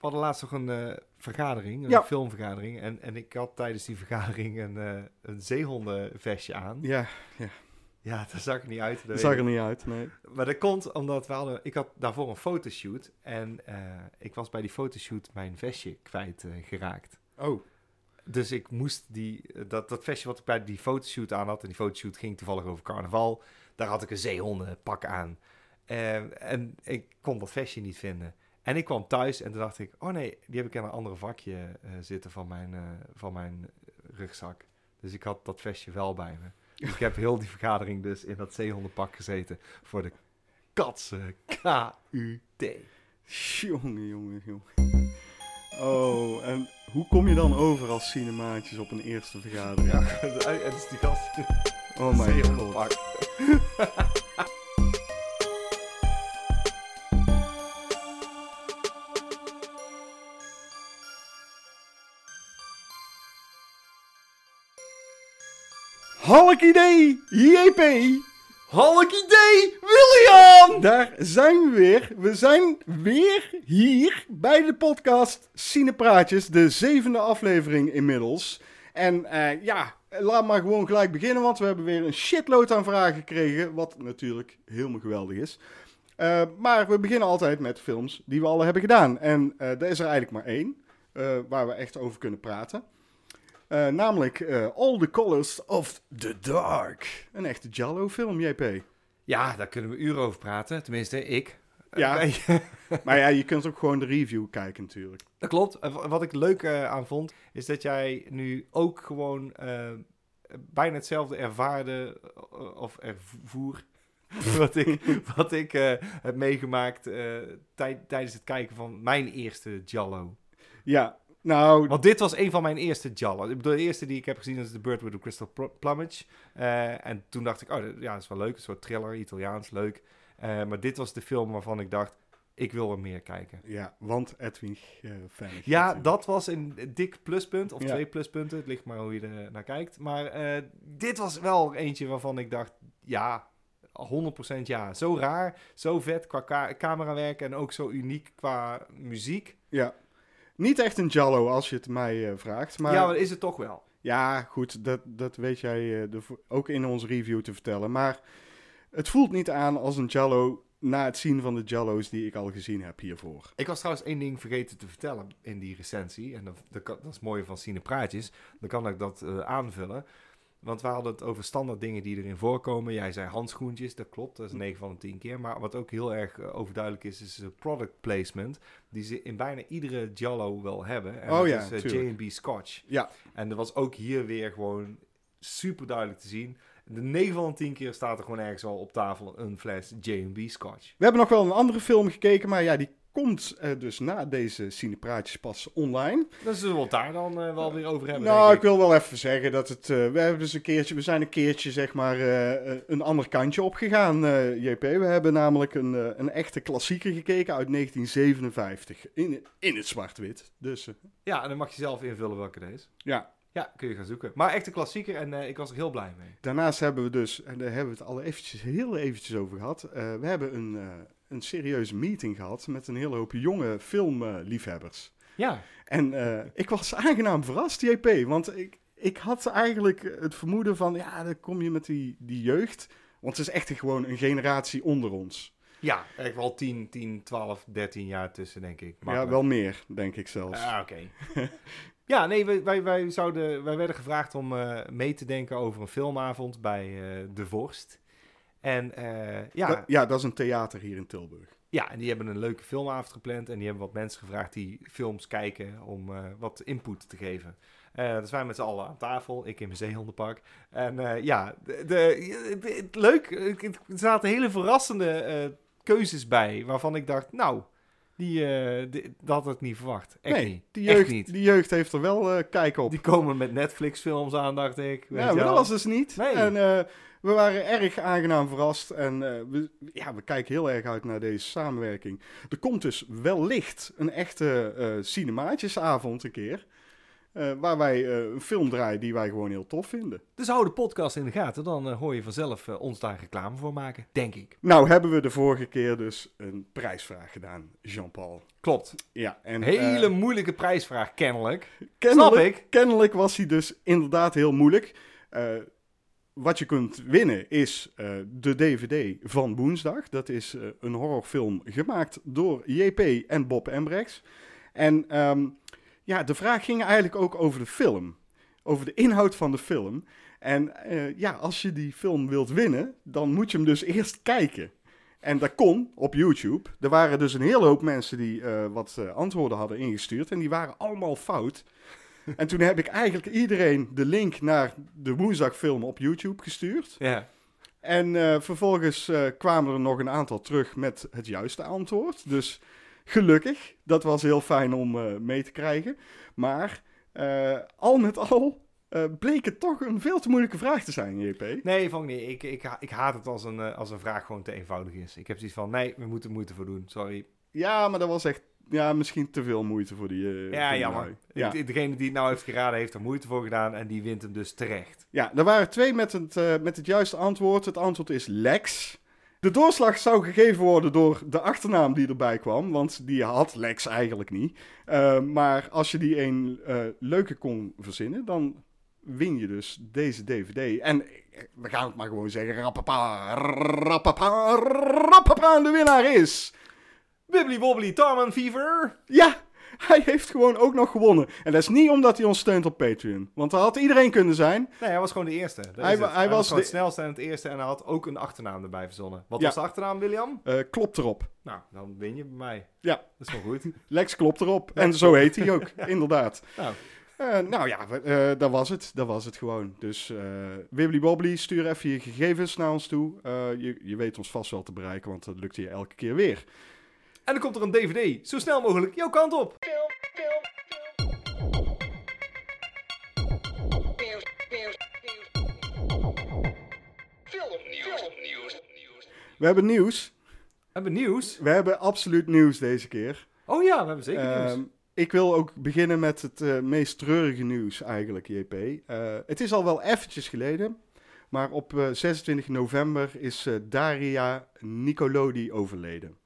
hadden laatst nog een eh, vergadering, een Ja. filmvergadering. En, en ik had tijdens die vergadering een, eh een zeehondenvestje aan. Ja, Ja, daar zag ik niet uit. dat dat zag er niet uit, nee. Maar dat komt omdat we hadden... Ik had daarvoor een fotoshoot. En eh, ik was bij die fotoshoot mijn vestje kwijt eh, geraakt. Oh, Dus ik moest die, dat, dat vestje wat ik bij die fotoshoot aan had, en die fotoshoot ging toevallig over carnaval, daar had ik een zeehondenpak aan. En ik kon dat vestje niet vinden. En ik kwam thuis en toen dacht ik, oh nee, die heb ik in een andere vakje eh, zitten van mijn, eh, van mijn rugzak. Dus ik had dat vestje wel bij me. Dus ik heb heel die vergadering dus in dat zeehondenpak gezeten voor de katse K-U-T. jongen, jongen, jongen. Oh, en hoe kom je dan over als cinemaatjes op een eerste vergadering? Ja, het is die gast. oh my god. Halk idee, JP! Halk idee, William! Daar zijn we weer. We zijn weer hier bij de podcast Cinepraatjes, de zevende aflevering inmiddels. En eh, ja, laat maar gewoon gelijk beginnen, want we hebben weer een shitload aan vragen gekregen, wat natuurlijk helemaal geweldig is. Eh, maar we beginnen altijd met films die we al hebben gedaan. En eh er is er eigenlijk maar één, waar we echt over kunnen praten. Eh, namelijk eh, All the Colors of the Dark. Een echte Jallo-film, JP. Ja, daar kunnen we uren over praten. Tenminste, ik. Ja. Eh, Maar ja, je kunt ook gewoon de review kijken natuurlijk. dat klopt. Wat ik leuk aan vond, is dat jij nu ook gewoon bijna hetzelfde ervaarde of ervoer. wat ik, wat ik heb meegemaakt tij- tijdens het kijken van mijn eerste Jallo. Ja, nou, Want dit was een van mijn eerste. Ik bedoel, de eerste die ik heb gezien is The Bird with the Crystal Pl- Plumage. Eh, en toen dacht ik, oh ja, dat is wel leuk. Een soort thriller, Italiaans, leuk. Eh, maar dit was de film waarvan ik dacht, ik wil er meer kijken. ja, want Edwin uh, fan. Ja, dat was een dik pluspunt, of Ja. twee pluspunten. Het ligt maar hoe je er naar kijkt. Maar dit was wel eentje waarvan ik dacht, ja, 100% ja. Zo raar, zo vet qua camerawerk en ook zo uniek qua muziek. Ja. Niet echt een Jallo als je het mij eh, vraagt. Maar ja, maar is het toch wel. ja, goed, dat, dat weet jij eh, de- ook in onze review te vertellen. Maar het voelt niet aan als een Jallo na het zien van de Jallo's die ik al gezien heb hiervoor. Ik was trouwens één ding vergeten te vertellen in die recensie. En dat, dat, is mooi van Cinepraatjes. Dan kan ik dat eh, aanvullen. Want we hadden het over standaard dingen die erin voorkomen. Jij zei handschoentjes, dat klopt. Dat is 9 van de 10 keer. Maar wat ook heel erg eh, overduidelijk is, is de product placement. Die ze in bijna iedere Jallo wel hebben. En Oh dat ja, is eh. J&B Scotch. Ja. En dat was ook hier weer gewoon super duidelijk te zien. De 9 van de 10 keer staat er gewoon ergens al op tafel een fles J&B Scotch. We hebben nog wel een andere film gekeken, maar ja, die komt eh, dus na deze cinepraatjes pas online. Dan zullen we het daar dan eh, wel weer over hebben. Nou, ik wil wel even zeggen dat het. eh, we hebben dus een keertje. We zijn een keertje, zeg maar, een ander kantje opgegaan, JP. We hebben namelijk een, een echte klassieker gekeken uit 1957. In, in het zwart-wit. Dus Ja, en dan mag je zelf invullen welke is. ja. Ja, kun je gaan zoeken. Maar echt een klassieker en ik was er heel blij mee. Daarnaast hebben we dus, en daar hebben we het al eventjes, heel eventjes over gehad. eh, we hebben een, een serieuze meeting gehad met een hele hoop jonge filmliefhebbers. Ja, En eh, ik was aangenaam verrast, JP. Want ik, ik had eigenlijk het vermoeden van, ja, dan kom je met die, die jeugd. Want het is echt gewoon een generatie onder ons. ja echt wel 10, 10, 12, 13 jaar tussen, denk ik. Ja, wel meer, denk ik zelfs. Ah, oké. ja, nee, wij, wij, wij, zouden, wij werden gevraagd om eh, mee te denken over een filmavond bij eh, De Vorst. En eh, ja, Dat- ja, dat is een theater hier in Tilburg. ja, en die hebben een leuke filmavond gepland. En die hebben wat mensen gevraagd die films kijken om eh, wat input te geven. Eh dus wij met z'n allen aan tafel, ik in mijn zeehondenpak. En ja, de, de, de- het- leuk, er zaten hele verrassende keuzes bij. Waarvan ik dacht, nou, die, die- dat had ik niet verwacht. Echt nee, niet. Die Echt jeugd, niet. die jeugd heeft er wel kijk op. Die komen met Netflix films aan, dacht ik. Weet ja, dat was dus niet. Nee. En we waren erg aangenaam verrast. En eh, we, ja, we kijken heel erg uit naar deze samenwerking. Er komt dus wellicht een echte eh cinemaatjesavond een keer. eh, waar wij een film draaien die wij gewoon heel tof vinden. Dus hou de podcast in de gaten, dan hoor je vanzelf ons daar reclame voor maken, denk ik. Nou hebben we de vorige keer dus een prijsvraag gedaan, Jean-Paul. Klopt. Ja, en Hele moeilijke prijsvraag, kennelijk. kennelijk, Snap ik. kennelijk was hij dus inderdaad heel moeilijk. Wat je kunt winnen is eh, de DVD van woensdag. Dat is eh, een horrorfilm gemaakt door JP en Bob Embrechts. En ehm, ja, de vraag ging eigenlijk ook over de film. Over de inhoud van de film. En eh, ja, als je die film wilt winnen, dan moet je hem dus eerst kijken. En dat kon op YouTube. Er waren dus een hele hoop mensen die wat antwoorden hadden ingestuurd. En die waren allemaal fout. En toen heb ik eigenlijk iedereen de link naar de woensdagfilm op YouTube gestuurd. Ja. En eh, vervolgens eh, kwamen er nog een aantal terug met het juiste antwoord. Dus gelukkig, dat was heel fijn om eh, mee te krijgen. Maar al met al bleek het toch een veel te moeilijke vraag te zijn, JP. Nee, vond ik niet. Ik, ik, ik haat het als een, als een vraag gewoon te eenvoudig is. Ik heb zoiets van, nee, we moeten moeite voor doen. Sorry. Ja, maar dat was echt ja, misschien te veel moeite voor die. eh, Ja, voor jammer. Ja. Degene die het nou heeft geraden, heeft er moeite voor gedaan en die wint hem dus terecht. ja, er waren twee met het, eh, met het juiste antwoord. Het antwoord is Lex. De doorslag zou gegeven worden door de achternaam die erbij kwam, want die had Lex eigenlijk niet. Eh, maar als je die een leuke kon verzinnen, dan win je dus deze DVD. En we gaan het maar gewoon zeggen, rappapa, rappapa, rappapa, de winnaar is... Wibbly wobbly Tarman Fever. Ja, hij heeft gewoon ook nog gewonnen. En dat is niet omdat hij ons steunt op Patreon. Want dat had iedereen kunnen zijn. Nee, hij was gewoon de eerste. Dat Hij is wa- het. hij was gewoon de- het snelste en het eerste en hij had ook een achternaam erbij verzonnen. Wat Ja. was de achternaam, William? Eh, klopt erop. Nou, dan win je bij mij. Ja. Dat is wel goed. Lex klopt erop. En zo heet hij ook, inderdaad. Nou, Eh, nou ja, we- eh, dat was het. Dat was het gewoon. Dus eh Wibbly Wobbly, stuur even je gegevens naar ons toe. Eh, je, je weet ons vast wel te bereiken, want dat lukt je elke keer weer. En dan komt er een DVD. Zo snel mogelijk jouw kant op. We hebben nieuws. Hebben we nieuws? We hebben absoluut nieuws deze keer. Oh ja, we hebben zeker nieuws. Ehm, ik wil ook beginnen met het eh, meest treurige nieuws eigenlijk, JP. Eh, het is al wel eventjes geleden, maar op eh, 26 november is eh, Daria Nicolodi overleden.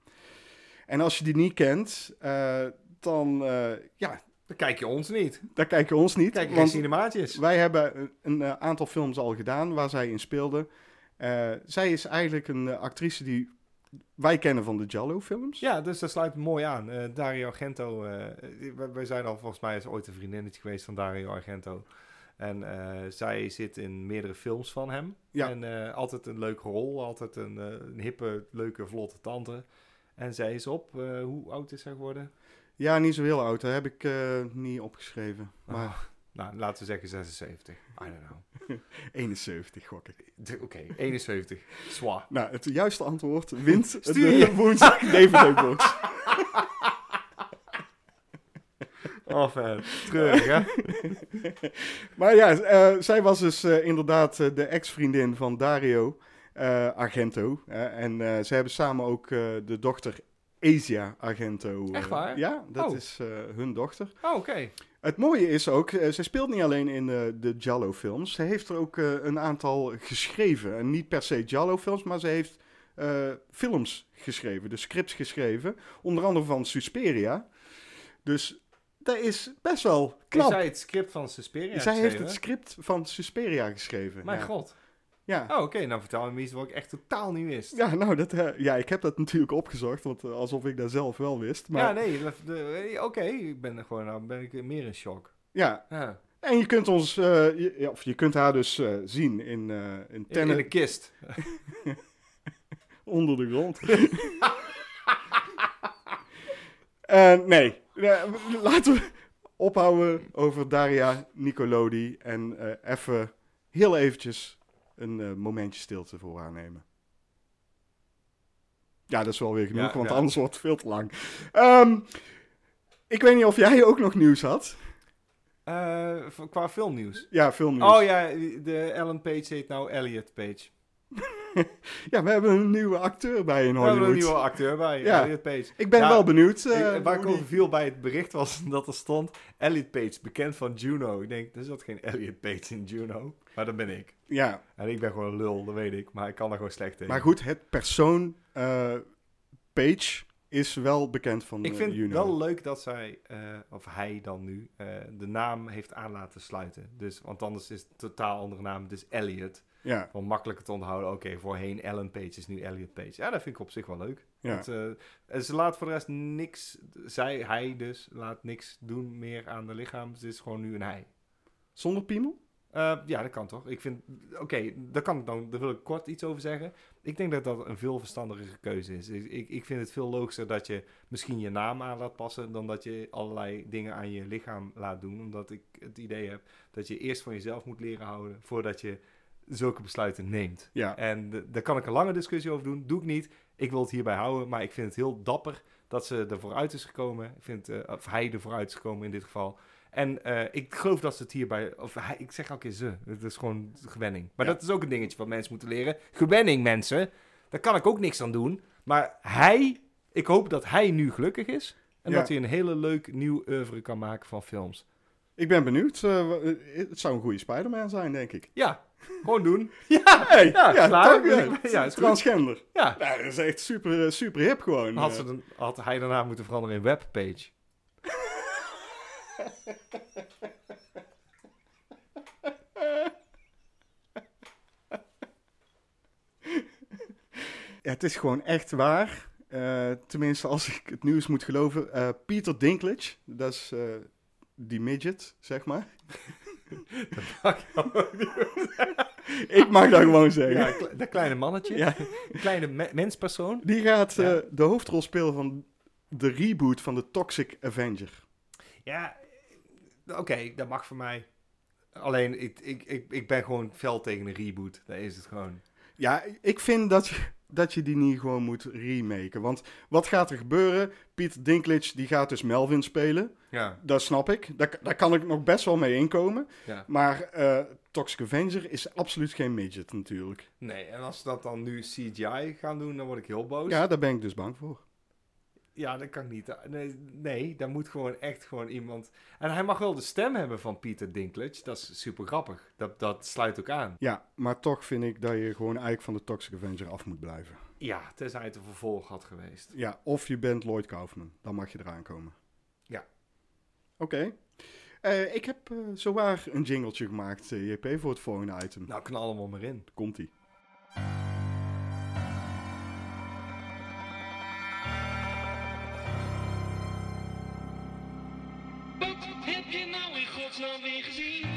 En als je die niet kent, eh, dan, eh, ja, Dan kijk je ons niet. daar kijk je ons niet. Kijk je want cinemaatjes. wij hebben een, een, eh, aantal films al gedaan waar zij in speelde. Zij is eigenlijk een actrice die wij kennen van de Jallo-films. Ja, dus dat sluit mooi aan. Dario Argento, eh, wij, zijn al volgens mij is ooit een vriendinnetje geweest van Dario Argento. En zij zit in meerdere films van hem. Ja. En altijd een leuke rol, altijd een, een hippe, leuke, vlotte tante. En zij is op, eh, hoe oud is zij geworden? Ja, niet zo heel oud. Dat heb ik eh, niet opgeschreven. Maar Oh, nou, laten we zeggen 76. I don't know. 71, gok ik. De- Oké, 71. Zwa. Nou, het juiste antwoord wint Stuur de je. woensdag DVD-box. Oh, fijn. Treurig, hè? maar ja, eh, zij was dus inderdaad de ex-vriendin van Dario Argento. eh, en eh, ze hebben samen ook eh, de dochter Asia Argento. Echt waar? Ja, dat Oh. is hun dochter. Oh, oké. Het mooie is ook, ze speelt niet alleen in de Giallo-films. Ze heeft er ook een aantal geschreven. En niet per se Giallo-films, maar ze heeft films geschreven. Dus scripts geschreven. Onder andere van Suspiria. Dus dat is best wel Is knap. zij het script van Suspiria Zij heeft het script van Suspiria geschreven. Mijn ja. god. Ja. Oh, oké. Nou, vertel me iets wat ik echt totaal niet wist. Ja, nou, dat, eh, ja, ik heb dat natuurlijk opgezocht, want eh, alsof ik dat zelf wel wist. Maar Ja, nee. eh, Oké, ik ben er gewoon, nou ben ik meer in shock. ja, Ja. en je kunt ons, je, of je kunt haar dus zien in, in Tenet in de kist. onder de grond. Nee, laten we ophouden over Daria Nicolodi en even heel eventjes een eh, momentje stilte voor haar nemen. Ja, dat is wel weer genoeg, Ja, want ja. anders wordt het veel te lang. Ehm, ik weet niet of jij ook nog nieuws had. Eh, qua filmnieuws. Ja, veel nieuws. Oh ja, de Ellen Page heet nou Elliot Page. Ja, we hebben een nieuwe acteur bij in We Hollywood. hebben een nieuwe acteur bij, Ja. Elliot Page. Ik ben Ja, wel benieuwd. Ik- eh, waar ik over viel bij het bericht was dat er stond Elliot Page, bekend van Juno. Ik denk, er zat geen Elliot Page in Juno, maar dat ben ik. Ja, En ik ben gewoon een lul, dat weet ik, maar ik kan er gewoon slecht tegen. maar goed, het persoon eh, Page is wel bekend van Ik eh, vind het wel leuk dat zij, of hij dan nu, de naam heeft aan laten sluiten. Dus, want anders is het een totaal andere naam. Het is Elliot. Ja, Gewoon makkelijker te onthouden. Oké, voorheen Ellen Page is nu Elliot Page. Ja, dat vind ik op zich wel leuk. ja. Want, eh, en ze laat voor de rest niks, zij, hij dus, laat niks doen meer aan de lichaam. Het is gewoon nu een hij. Zonder piemel? Eh, ja, dat kan toch? Ik vind, oké, daar kan ik dan, daar wil ik kort iets over zeggen. Ik denk dat dat een veel verstandigere keuze is. Ik, ik, ik vind het veel logischer dat je misschien je naam aan laat passen, dan dat je allerlei dingen aan je lichaam laat doen. Omdat ik het idee heb dat je eerst van jezelf moet leren houden voordat je zulke besluiten neemt. Ja. En daar kan ik een lange discussie over doen. Doe ik niet. Ik wil het hierbij houden. Maar ik vind het heel dapper dat ze er vooruit is gekomen. Ik vind, eh, of hij er vooruit is gekomen in dit geval. En eh, ik geloof dat ze het hierbij... Of hij, ik zeg elke keer ze. Het is gewoon gewenning. Maar Ja. dat is ook een dingetje wat mensen moeten leren. Gewenning, mensen. Daar kan ik ook niks aan doen. Maar hij... Ik hoop dat hij nu gelukkig is. En Ja. dat hij een hele leuk nieuw oeuvre kan maken van films. Ik ben benieuwd. eh, eh, het zou een goede Spider-Man zijn, denk ik. Ja, gewoon doen. Ja, Hey, ja, ja, klaar. toch, ja. Ja, is. Transgender. Ja. Ja, dat is echt super, eh, super hip gewoon. Had, ze dan, had hij daarna moeten veranderen in webpage. Ja, het is gewoon echt waar. Tenminste, als ik het nieuws moet geloven. eh, Peter Dinklage, dat is die midget, zeg maar. ik mag dat gewoon zeggen. Ja, kle- dat kleine mannetje. Ja. Kleine me- menspersoon. Die gaat eh, de hoofdrol spelen van de reboot van de Toxic Avenger. Ja, eh, oké, dat mag voor mij. Alleen, ik, ik, ik, ik ben gewoon fel tegen een reboot. Daar is het gewoon. Ja, ik vind dat je, dat je die niet gewoon moet remaken. Want wat gaat er gebeuren? Peter Dinklage die gaat dus Melvin spelen. Ja, Dat snap ik. Daar, daar kan ik nog best wel mee inkomen. ja. Maar eh, Toxic Avenger is absoluut geen midget natuurlijk. Nee, en als ze dat dan nu CGI gaan doen, dan word ik heel boos. Ja, daar ben ik dus bang voor. Ja, dat kan ik niet. Nee, nee, daar moet gewoon echt gewoon iemand... En hij mag wel de stem hebben van Peter Dinklage. Dat is super grappig. Dat, dat sluit ook aan. Ja, maar toch vind ik dat je gewoon eigenlijk van de Toxic Avenger af moet blijven. Ja, tenzij het een vervolg had geweest. Ja, of je bent Lloyd Kaufman. Dan mag je eraan komen. Ja. Oké. Eh, ik heb eh zowaar een jingletje gemaakt, eh, JP, voor het volgende item. Nou, knal hem maar in. Komt-ie. Godsnaam weer gezien?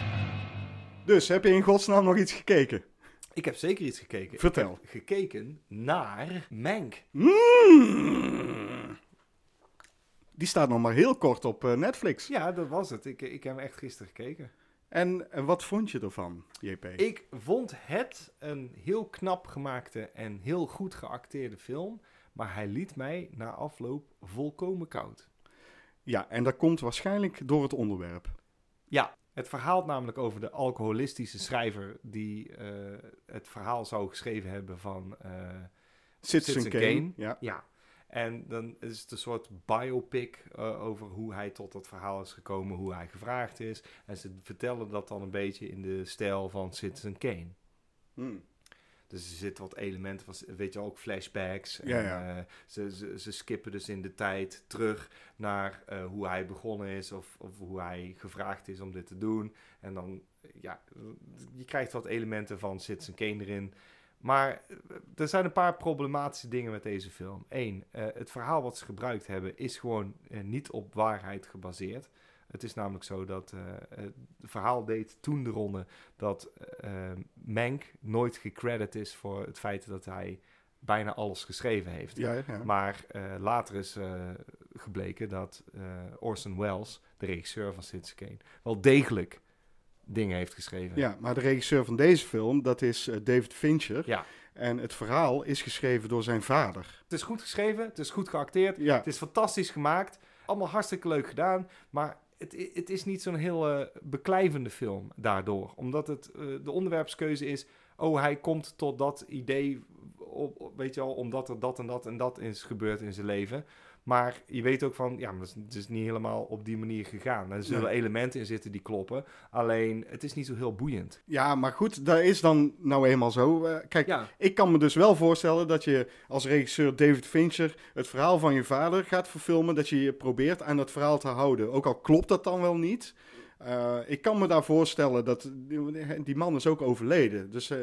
Dus, heb je in godsnaam nog iets gekeken? Ik heb zeker iets gekeken. Vertel. Ik heb gekeken naar Mank. Mm. Die staat nog maar heel kort op eh, Netflix. Ja, dat was het. Ik, ik heb hem echt gisteren gekeken. En eh, wat vond je ervan, JP? Ik vond het een heel knap gemaakte en heel goed geacteerde film. Maar hij liet mij na afloop volkomen koud. Ja, en dat komt waarschijnlijk door het onderwerp. Ja, het verhaalt namelijk over de alcoholistische schrijver die eh, het verhaal zou geschreven hebben van... eh, Citizen, Citizen Kane. Kane. Ja. ja, en dan is het een soort biopic eh, over hoe hij tot dat verhaal is gekomen, hoe hij gevraagd is. En ze vertellen dat dan een beetje in de stijl van Citizen Kane. Hmm. Dus er zitten wat elementen van, weet je, ook flashbacks. En, Ja, ja. eh, ze, ze, ze skippen dus in de tijd terug naar eh, hoe hij begonnen is of, of hoe hij gevraagd is om dit te doen. En dan, eh, ja, je krijgt wat elementen van Citizen Kane erin. Maar er zijn een paar problematische dingen met deze film. Eén, het verhaal wat ze gebruikt hebben is gewoon niet op waarheid gebaseerd. Het is namelijk zo dat eh, het verhaal deed toen de ronde dat eh Mank nooit gecredit is voor het feit dat hij bijna alles geschreven heeft. Ja, ja. Maar eh, later is gebleken dat Orson Welles, de regisseur van Citizen Kane, wel degelijk dingen heeft geschreven. ja, maar de regisseur van deze film, dat is David Fincher. Ja. En het verhaal is geschreven door zijn vader. Het is goed geschreven, het is goed geacteerd, Ja, het is fantastisch gemaakt, allemaal hartstikke leuk gedaan, maar het, het is niet zo'n heel eh, beklijvende film daardoor. Omdat het, eh, de onderwerpskeuze is, oh, hij komt tot dat idee, weet je wel, omdat er dat en dat en dat is gebeurd in zijn leven. Maar je weet ook van, ja, maar het is, het is niet helemaal op die manier gegaan. Er zullen Nee. elementen in zitten die kloppen. Alleen, het is niet zo heel boeiend. Ja, maar goed, dat is dan nou eenmaal zo. Eh, kijk, Ja, ik kan me dus wel voorstellen dat je als regisseur David Fincher het verhaal van je vader gaat verfilmen. Dat je je probeert aan dat verhaal te houden. Ook al klopt dat dan wel niet. Eh, ik kan me daar voorstellen dat die, die man is ook overleden. Dus eh,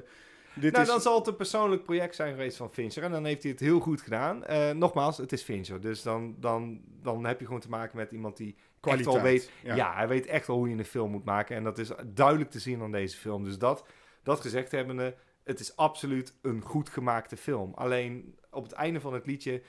dit nou, is... dan zal het een persoonlijk project zijn geweest van Fincher. En dan heeft hij het heel goed gedaan. Eh, nogmaals, het is Fincher. Dus dan, dan, dan heb je gewoon te maken met iemand die echt wel weet... Ja. Ja. hij weet echt wel hoe je een film moet maken. En dat is duidelijk te zien aan deze film. Dus dat, dat gezegd hebbende, het is absoluut een goed gemaakte film. Alleen op het einde van het liedje,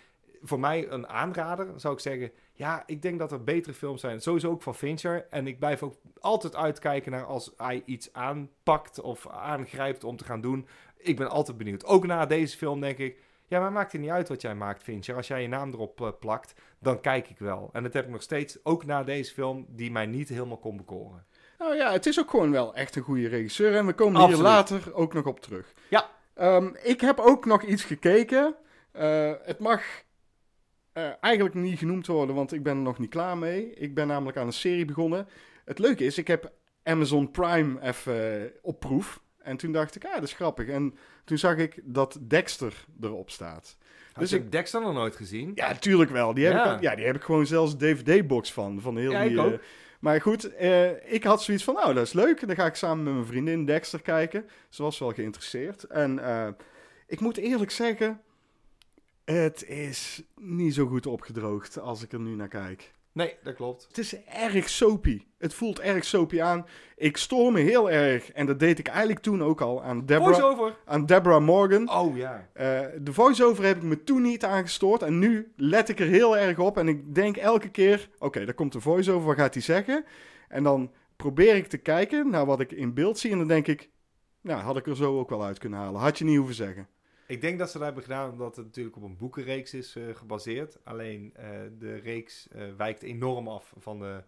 voor mij een aanrader, zou ik zeggen... Ja, ik denk dat er betere films zijn. Sowieso ook van Fincher. En ik blijf ook altijd uitkijken naar als hij iets aanpakt of aangrijpt om te gaan doen. Ik ben altijd benieuwd. Ook na deze film denk ik... Ja, maar maakt het niet uit wat jij maakt, Fincher. Als jij je naam erop eh, plakt, dan kijk ik wel. En dat heb ik nog steeds, ook na deze film, die mij niet helemaal kon bekoren. Nou ja, het is ook gewoon wel echt een goede regisseur. En we komen Absoluut. hier later ook nog op terug. Ja. Ehm, ik heb ook nog iets gekeken. Eh, het mag eh, eigenlijk niet genoemd worden, want ik ben er nog niet klaar mee. Ik ben namelijk aan een serie begonnen. Het leuke is, ik heb Amazon Prime even eh, op proef. En toen dacht ik, ah, dat is grappig. En toen zag ik dat Dexter erop staat. Dus Dus ik Dexter nog nooit gezien. Ja, tuurlijk wel. Die heb, Ja. Ik, ja, die heb ik gewoon zelfs DVD-box van. van heel Ja, die, ik ook. eh, maar goed, ik had zoiets van, nou, dat is leuk. Dan ga ik samen met mijn vriendin Dexter kijken. Ze was wel geïnteresseerd. En ik moet eerlijk zeggen, het is niet zo goed opgedroogd als ik er nu naar kijk. Nee, dat klopt. Het is erg soapy. Het voelt erg soapy aan. Ik stoor me heel erg, en dat deed ik eigenlijk toen ook al, aan Deborah, Voice-over. aan Deborah Morgan. Oh ja. Eh, de voice-over heb ik me toen niet aangestoord. En nu let ik er heel erg op. En ik denk elke keer: oké, daar komt de voice-over, wat gaat hij zeggen? En dan probeer ik te kijken naar wat ik in beeld zie. En dan denk ik: nou, had ik er zo ook wel uit kunnen halen. Had je niet hoeven zeggen. Ik denk dat ze dat hebben gedaan omdat het natuurlijk op een boekenreeks is eh, gebaseerd. Alleen eh, de reeks eh, wijkt enorm af van de,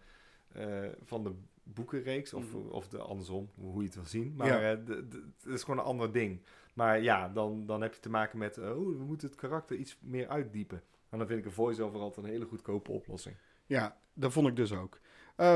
van de boekenreeks. Of, of de andersom, hoe je het wil zien. Maar Ja. de- de- het is gewoon een ander ding. Maar ja, dan, dan heb je te maken met... oh, we moeten het karakter iets meer uitdiepen. En dan vind ik een voice-over altijd een hele goedkope oplossing. Ja, dat vond ik dus ook.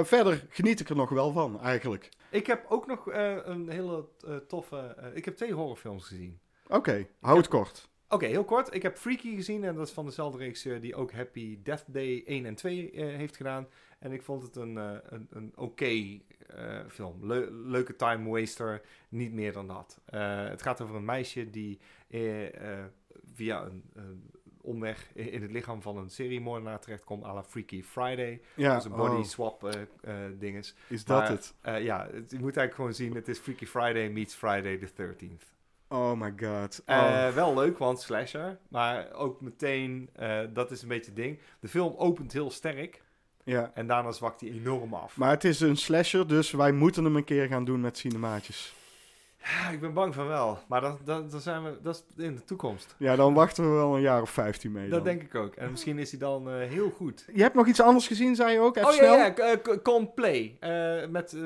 Verder geniet ik er nog wel van, eigenlijk. Ik heb ook nog een hele toffe... ik heb twee horrorfilms gezien. Oké, hou het kort. Oké, heel kort. Ik heb Freaky gezien en dat is van dezelfde regisseur die ook Happy Death Day 1 en 2 eh, heeft gedaan. En ik vond het een, eh, een, een oké eh, film. Leu- leuke time waster, niet meer dan dat. Het gaat over een meisje die via een, een omweg in het lichaam van een seriemoordenaar terechtkomt, à la Freaky Friday. Ja, Dus een body oh, swap eh eh, dinges. is dat het? Ja, het, je moet eigenlijk gewoon zien, het is Freaky Friday meets Friday the 13th. Oh my god. Oh. Eh, wel leuk, want slasher. Maar ook meteen, eh, dat is een beetje het ding. De film opent heel sterk. ja. En daarna zwakt hij enorm af. Maar het is een slasher, dus wij moeten hem een keer gaan doen met cinemaatjes. Ja, ik ben bang van wel. Maar dat, dat, dat, zijn we, dat is in de toekomst. Ja, dan wachten we wel een jaar of 15 mee. Dat dan. denk ik ook. En misschien is hij dan eh, heel goed. Je hebt nog iets anders gezien, zei je ook? Even oh snel. ja, ja, eh, C- Con Play. Eh, met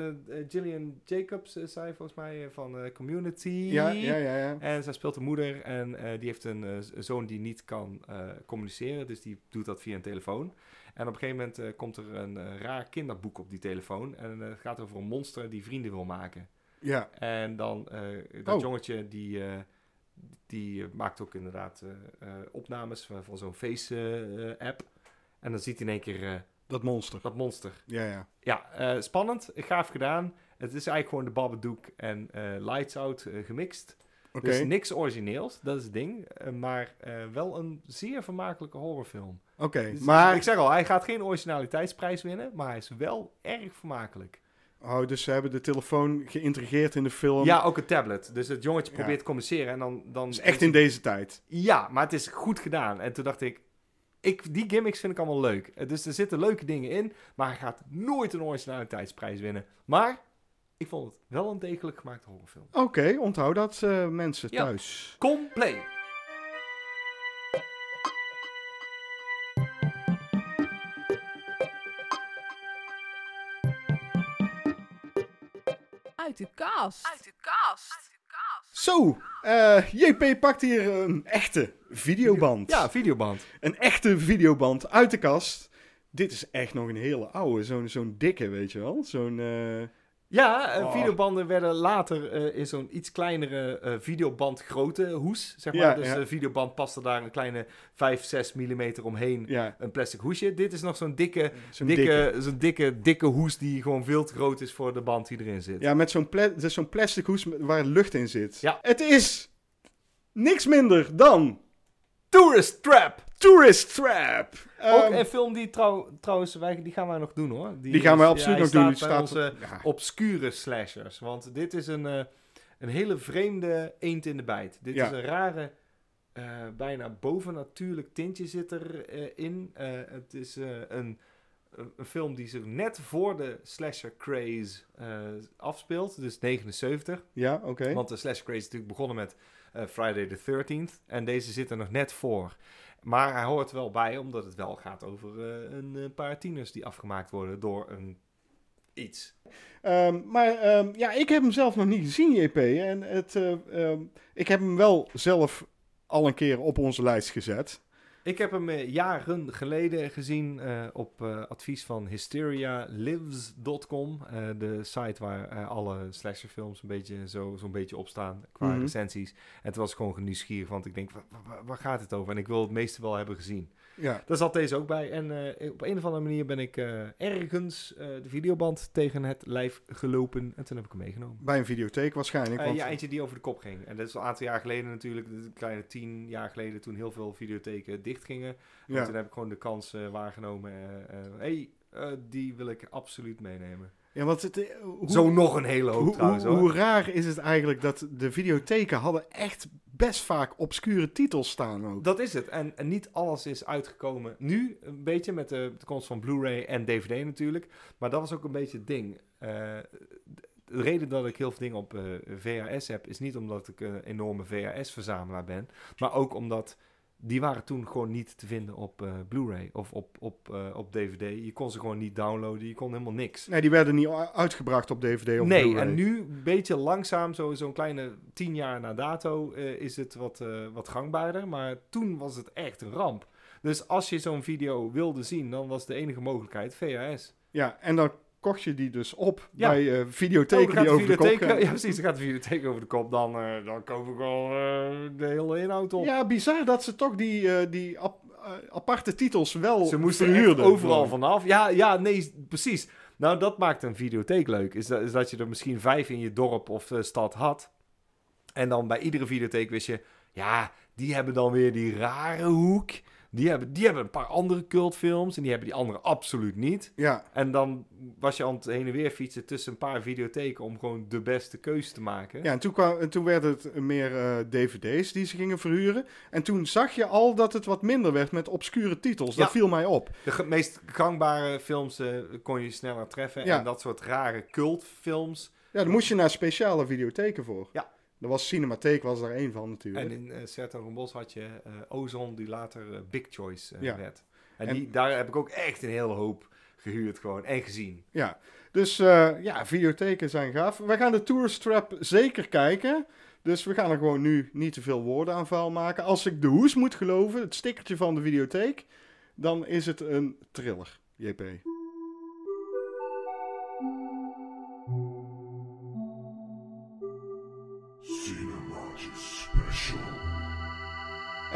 Gillian Jacobs, zei volgens mij, van Community. ja, ja, ja, ja. En zij speelt een moeder en die heeft een zoon die niet kan communiceren. Dus die doet dat via een telefoon. En op een gegeven moment komt er een raar kinderboek op die telefoon. En het gaat over een monster die vrienden wil maken. Ja, En dan eh dat Oh. jongetje die, eh, die maakt ook inderdaad eh, opnames van, van zo'n face-app. en dan ziet hij in één keer dat monster. dat monster. Ja, ja. Ja, spannend. Gaaf gedaan. Het is eigenlijk gewoon de Babadook en Lights Out gemixt. Dus niks origineels, dat is het ding. Maar wel een zeer vermakelijke horrorfilm. Oké, Dus maar... Ik zeg al, hij gaat geen originaliteitsprijs winnen, maar hij is wel erg vermakelijk. Oh, dus ze hebben de telefoon geïntegreerd in de film. Ja, ook een tablet. Dus het jongetje Ja. probeert te communiceren en dan... dan is echt in deze tijd. Ja, maar het is goed gedaan. En toen dacht ik, ik die gimmicks vind ik allemaal leuk. Dus er zitten leuke dingen in, maar hij gaat nooit een originaliteitsprijs winnen. Maar ik vond het wel een degelijk gemaakte horrorfilm. Oké, onthoud dat eh, mensen Ja. thuis. Compleet. Uit de kast. Uit de kast. Zo, eh, JP pakt hier een echte videoband. Ja, videoband. Een echte videoband uit de kast. Dit is echt nog een hele oude, zo'n zo'n dikke, weet je wel. Zo'n... eh, Ja, eh, Oh. videobanden werden later eh, in zo'n iets kleinere eh videoband grote hoes, zeg maar. Ja, dus ja. de videoband paste daar een kleine 5, 6 mm omheen. ja, Een plastic hoesje. Dit is nog zo'n dikke, zo'n dikke, dikke. Zo'n dikke, dikke hoes die gewoon veel te groot is voor de band die erin zit. Ja, met zo'n pla dus zo'n plastic hoes waar lucht in zit. Ja. Het is niks minder dan Tourist Trap! Tourist Trap. Ook Ehm, een film die trouw, trouwens, wij, die gaan wij nog doen hoor. die gaan we is- absoluut ja, nog doen. Die bij staat onze ja. obscure slashers. Want dit is een, eh, een hele vreemde eend in de bijt. Dit Ja. is een rare, eh, bijna bovennatuurlijk tintje zit erin. in. Eh, het is een, een film die zich net voor de slasher craze eh, afspeelt. Dus 79. Ja, oké. Want de slasher craze is natuurlijk begonnen met Friday the 13th. En deze zit er nog net voor. Maar hij hoort wel bij, omdat het wel gaat over eh, een, eh, paar tieners die afgemaakt worden door een iets. Ehm, maar ehm, ja, ik heb hem zelf nog niet gezien, JP. En het, eh, ehm, ik heb hem wel zelf al een keer op onze lijst gezet. Ik heb hem eh, jaren geleden gezien eh, op eh, advies van hysterialives.com. eh, de site waar alle slasherfilms een beetje zo, zo'n beetje op staan qua Mhm. recensies. En toen was ik gewoon nieuwsgierig, want ik denk, waar gaat het over? En ik wil het meeste wel hebben gezien. Ja, Daar zat deze ook bij. En eh, op een of andere manier ben ik eh, ergens eh, de videoband tegen het lijf gelopen. En toen heb ik hem meegenomen. bij een videotheek waarschijnlijk. Want- ja, eentje die over de kop ging. En dat is al een aantal jaar geleden natuurlijk. Een kleine tien jaar geleden toen heel veel videotheken dichtgingen. ja. En toen heb ik gewoon de kans waargenomen. Hé, hey, die wil ik absoluut meenemen. Ja, want het, hoe, Zo nog een hele hoop hoe, trouwens hoe, hoe raar is het eigenlijk dat de videotheken hadden echt best vaak obscure titels staan ook. Dat is het. En, niet alles is uitgekomen. Nu een beetje met de, de komst van Blu-ray en DVD natuurlijk. Maar dat was ook een beetje het ding. Eh, de reden dat ik heel veel dingen op eh, VHS heb, is niet omdat ik een enorme VHS-verzamelaar ben. Maar ook omdat die waren toen gewoon niet te vinden op eh, Blu-ray of op, op, eh, op DVD. Je kon ze gewoon niet downloaden. Je kon helemaal niks. Nee, die werden niet uitgebracht op DVD of Nee, Blu-ray. en nu een beetje langzaam, zo- zo'n kleine tien jaar na dato, eh, is het wat, wat gangbaarder. Maar toen was het echt een ramp. Dus als je zo'n video wilde zien, dan was de enige mogelijkheid VHS. Ja, en dan kocht je die dus op Ja. bij Oh, videotheken gaat die over de kop. Ja, precies. Dan gaat de videotheek over de kop. Dan, eh, dan koop ik wel eh, de hele inhoud op. Ja, bizar dat ze toch die, die ap- aparte titels wel Ze moesten overal vanaf. Ja, ja, nee, precies. Nou, dat maakt een videotheek leuk. Is dat, is dat je er misschien vijf in je dorp of stad had. En dan bij iedere videotheek wist je... Ja, die hebben dan weer die rare hoek. Die hebben, die hebben een paar andere cultfilms. En die hebben die andere absoluut niet. Ja, En dan was je aan het heen en weer fietsen tussen een paar videotheken... om gewoon de beste keuze te maken. ja en, toen kwam, en toen werden het meer eh, dvd's die ze gingen verhuren. En toen zag je al dat het wat minder werd met obscure titels. Dat Ja. viel mij op. De meest gangbare films eh, kon je sneller treffen. Ja. En dat soort rare cultfilms... Ja, daar moest je naar speciale videotheken voor. Ja. Er was Cinematheek, was daar één van natuurlijk. En in uh, Sertogenbos had je eh Ozon, die later eh, Big Choice eh, Ja. werd. En, En- die, daar heb ik ook echt een hele hoop gehuurd gewoon en gezien. Ja, dus eh, ja, videotheken zijn gaaf. We gaan de Tourist Trap zeker kijken. Dus we gaan er gewoon nu niet te veel woorden aan vuil maken. Als ik de hoes moet geloven, het stickertje van de videotheek, dan is het een thriller, JP.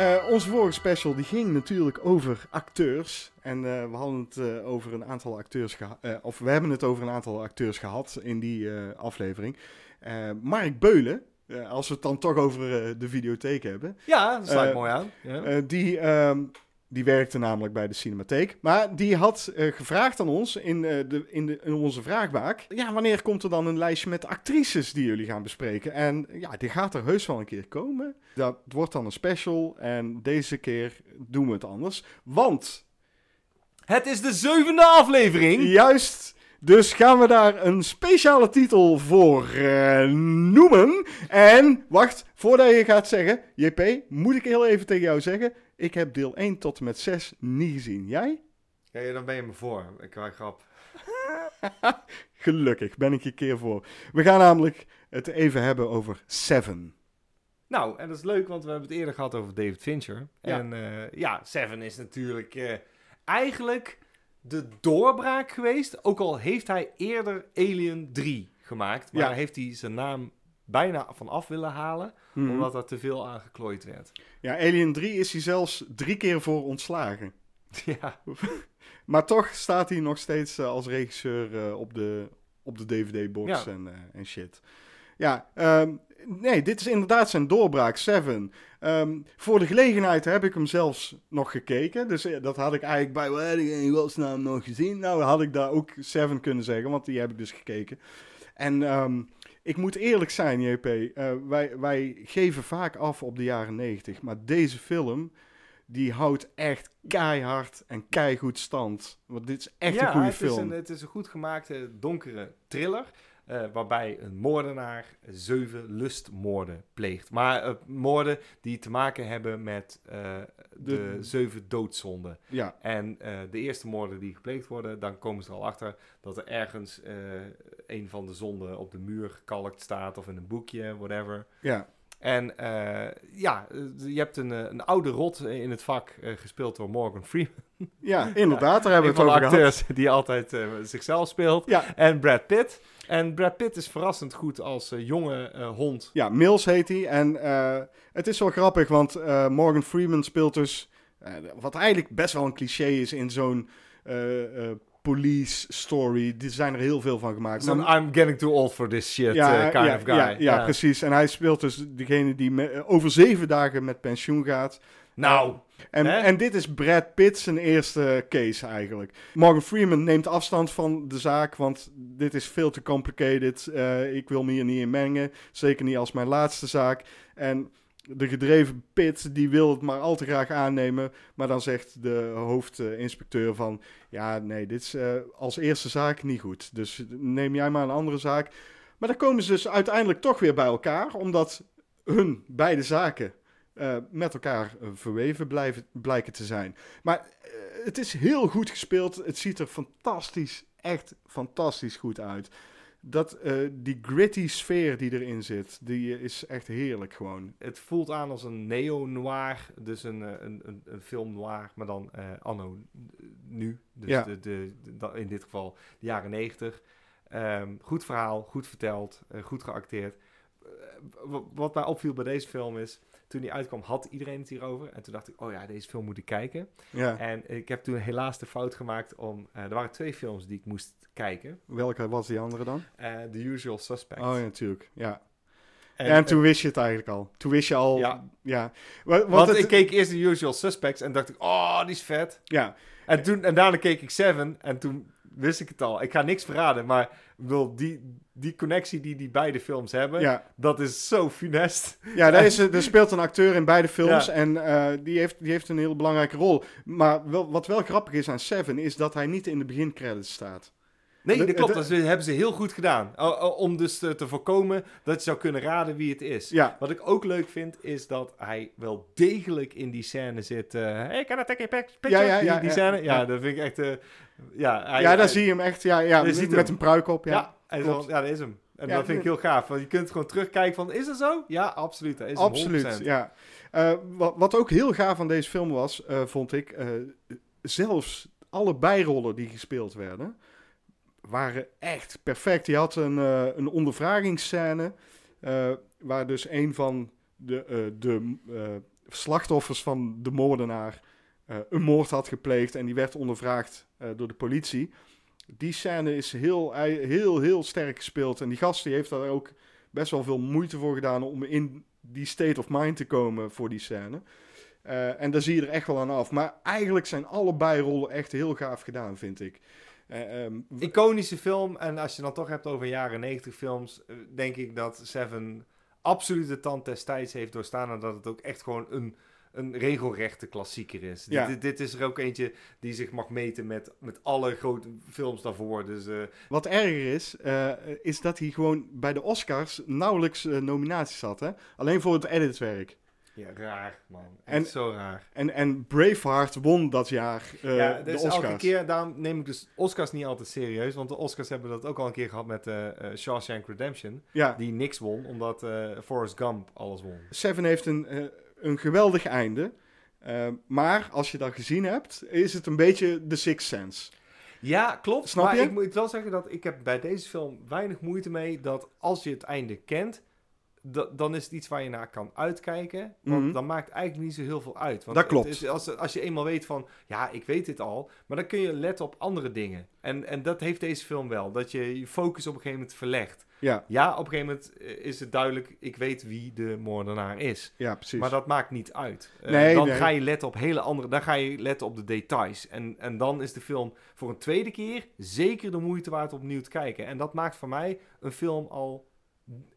Eh, onze vorige special die ging natuurlijk over acteurs. En eh, we hadden het eh, over een aantal acteurs gehad. of we hebben het over een aantal acteurs gehad in die aflevering. Mark Beulen, als we het dan toch over de videotheek hebben. Ja, dat sluit mooi aan. Ja. die, ehm, die werkte namelijk bij de Cinematheek. Maar die had eh, gevraagd aan ons in, eh, de, in, de, in onze vraagbaak... Ja, wanneer komt er dan een lijstje met actrices die jullie gaan bespreken? En ja, die gaat er heus wel een keer komen. Dat wordt dan een special. En deze keer doen we het anders. Want, Het is de zevende aflevering. juist... Dus gaan we daar een speciale titel voor eh, noemen. En wacht, voordat je gaat zeggen, JP, moet ik heel even tegen jou zeggen. Ik heb deel 1 tot en met 6 niet gezien. Jij? Ja, dan ben je me voor. Ik maak grap. Gelukkig ben ik je keer voor. We gaan namelijk het even hebben over Seven. Nou, en dat is leuk, want we hebben het eerder gehad over David Fincher. Ja. En eh, ja, Seven is natuurlijk eh, eigenlijk de doorbraak geweest. Ook al heeft hij eerder Alien 3 gemaakt. Maar Ja. heeft hij zijn naam bijna van af willen halen. Mhm. Omdat er te veel aan geklooid werd. Ja, Alien 3 is hij zelfs drie keer voor ontslagen. ja, Maar toch staat hij nog steeds eh, als regisseur eh, op de, op de DVD-box Ja. en, eh, en shit. Ja, ehm, nee, dit is inderdaad zijn doorbraak, Seven. Ehm, voor de gelegenheid heb ik hem zelfs nog gekeken. Dus dat had ik eigenlijk bij ik in nog gezien. Nou, had ik daar ook Seven kunnen zeggen, want die heb ik dus gekeken. En ehm, ik moet eerlijk zijn, JP. eh, wij, wij geven vaak af op de jaren 90. Maar deze film, die houdt echt keihard en keigoed stand. Want dit is echt ja, een goede film. Is een, het is een goed gemaakte donkere thriller. Eh, waarbij een moordenaar zeven lustmoorden pleegt. Maar eh, moorden die te maken hebben met eh, de, De- zeven doodzonden. Ja, En de eerste moorden die gepleegd worden, dan komen ze er al achter dat er ergens een van de zonden op de muur gekalkt staat of in een boekje, whatever. ja. En eh, ja, eh, je hebt een, eh, een oude rot in het vak gespeeld door Morgan Freeman. ja inderdaad, daar hebben we het over gehad. acteurs die altijd zichzelf speelt. Ja. En Brad Pitt. En Brad Pitt is verrassend goed als jonge hond. Ja, Mills heet hij. En het is wel grappig, want Morgan Freeman speelt dus... wat eigenlijk best wel een cliché is in zo'n police story. Er zijn er heel veel van gemaakt. I'm getting too old for this shit ja, eh, kind ja, of guy. Ja, ja, precies. En hij speelt dus degene die me- eh, over zeven dagen met pensioen gaat. Nou, En, Hè? en dit is Brad Pitt zijn eerste case eigenlijk. Morgan Freeman neemt afstand van de zaak, want dit is veel te complicated. Eh, ik wil me hier niet in mengen, zeker niet als mijn laatste zaak. En de gedreven Pitt, die wil het maar al te graag aannemen. Maar dan zegt de hoofdinspecteur van... Ja, nee, dit is eh, als eerste zaak niet goed. Dus neem jij maar een andere zaak. Maar dan komen ze dus uiteindelijk toch weer bij elkaar, omdat hun beide zaken eh, met elkaar eh, verweven blijven, blijken te zijn. Maar het is heel goed gespeeld. Het ziet er fantastisch, echt fantastisch goed uit. Dat, eh, die gritty sfeer die erin zit, die eh, is echt heerlijk gewoon. het voelt aan als een neo-noir. Dus een, eh, een, een, een film noir, maar dan anno nu. Dus Ja. de, de, in dit geval de jaren negentig. Ehm, goed verhaal, goed verteld, goed geacteerd. Wat mij opviel bij deze film is... Toen die uitkwam, had iedereen het hierover. En toen dacht ik, oh ja, deze film moet ik kijken. Ja. En ik heb toen helaas de fout gemaakt om... eh, er waren twee films die ik moest kijken. Welke was die andere dan? Eh The Usual Suspects. Oh ja, natuurlijk. Ja. En, En, toen wist je het eigenlijk al. Toen wist je al. Ja. ja. Wa- Want, Want het- ik keek eerst The Usual Suspects en dacht ik, oh, die is vet. Ja, En, toen, en daarna keek ik Seven en toen wist ik het al. Ik ga niks verraden, maar ik bedoel, die, die connectie die die beide films hebben, ja. dat is zo funest. Ja, daar, is, er speelt een acteur in beide films Ja. en eh, die, heeft, die heeft een hele belangrijke rol. Maar wel, wat wel grappig is aan Seven, is dat hij niet in de begincredits staat. Nee, dat klopt. Dat hebben ze heel goed gedaan. Om dus te, voorkomen dat je zou kunnen raden wie het is. Ja, Wat ik ook leuk vind, is dat hij wel degelijk in die scène zit. eh hey, can I take a pic- picture? Ja, ja, ja, die, scène. Ja, Ja. dat vind ik echt... eh, ja, hij- ja, daar hij- zie je hem echt. Ja, ja, Je met, ziet met hem. een pruik op. Ja, Ja, hij is klopt. wel- ja, dat is hem. En Ja, dat vind ik heel gaaf. Want je kunt gewoon terugkijken van, is dat zo? Ja, absoluut. Dat is absoluut. 100%. Ja. Eh, wat, wat ook heel gaaf aan deze film was, eh, vond ik, eh, zelfs alle bijrollen die gespeeld werden, waren echt perfect. Je had een, een ondervragingsscène waar dus een van de, de slachtoffers van de moordenaar een moord had gepleegd en die werd ondervraagd eh, door de politie. Die scène is heel, heel, heel sterk gespeeld en die gast die heeft daar ook best wel veel moeite voor gedaan om in die state of mind te komen voor die scène. Eh, en daar zie je er echt wel aan af. Maar eigenlijk zijn alle bijrollen echt heel gaaf gedaan, vind ik. Eh, ehm, Iconische film. En als je dan toch hebt over jaren 90 films, eh, denk ik dat Seven absoluut de tand des tijds heeft doorstaan. En dat het ook echt gewoon een, een regelrechte klassieker is. Ja. Dit, dit is er ook eentje die zich mag meten met, met alle grote films daarvoor. Dus eh, Wat erger is, eh, is dat hij gewoon bij de Oscars nauwelijks eh, nominaties had. Hè? Alleen voor het editwerk. Ja, raar, man. En- En zo raar. En, en Braveheart won dat jaar ja, de dus Oscars. elke keer, daarom neem ik dus Oscars niet altijd serieus. Want de Oscars hebben dat ook al een keer gehad met eh, Shawshank Redemption. Ja, Die niks won, omdat Forrest Gump alles won. Seven heeft een, een geweldig einde. Eh, maar als je dat gezien hebt, is het een beetje The Sixth Sense. Ja, klopt. Snap maar je? ik moet wel zeggen dat ik heb bij deze film weinig moeite mee dat als je het einde kent, da- dan is het iets waar je naar kan uitkijken. Want Mhm. dan maakt eigenlijk niet zo heel veel uit. Want Dat klopt. het is- als, als je eenmaal weet van, ja, ik weet dit al, maar dan kun je letten op andere dingen. En, en dat heeft deze film wel, dat je je focus op een gegeven moment verlegt. Ja, Ja, op een gegeven moment eh, is het duidelijk, ik weet wie de moordenaar is. ja precies. Maar dat maakt niet uit. Eh, Nee, dan nee. ga je letten op hele andere. Dan ga je letten op de details. En, en dan is de film voor een tweede keer zeker de moeite waard om opnieuw te kijken. En dat maakt voor mij een film al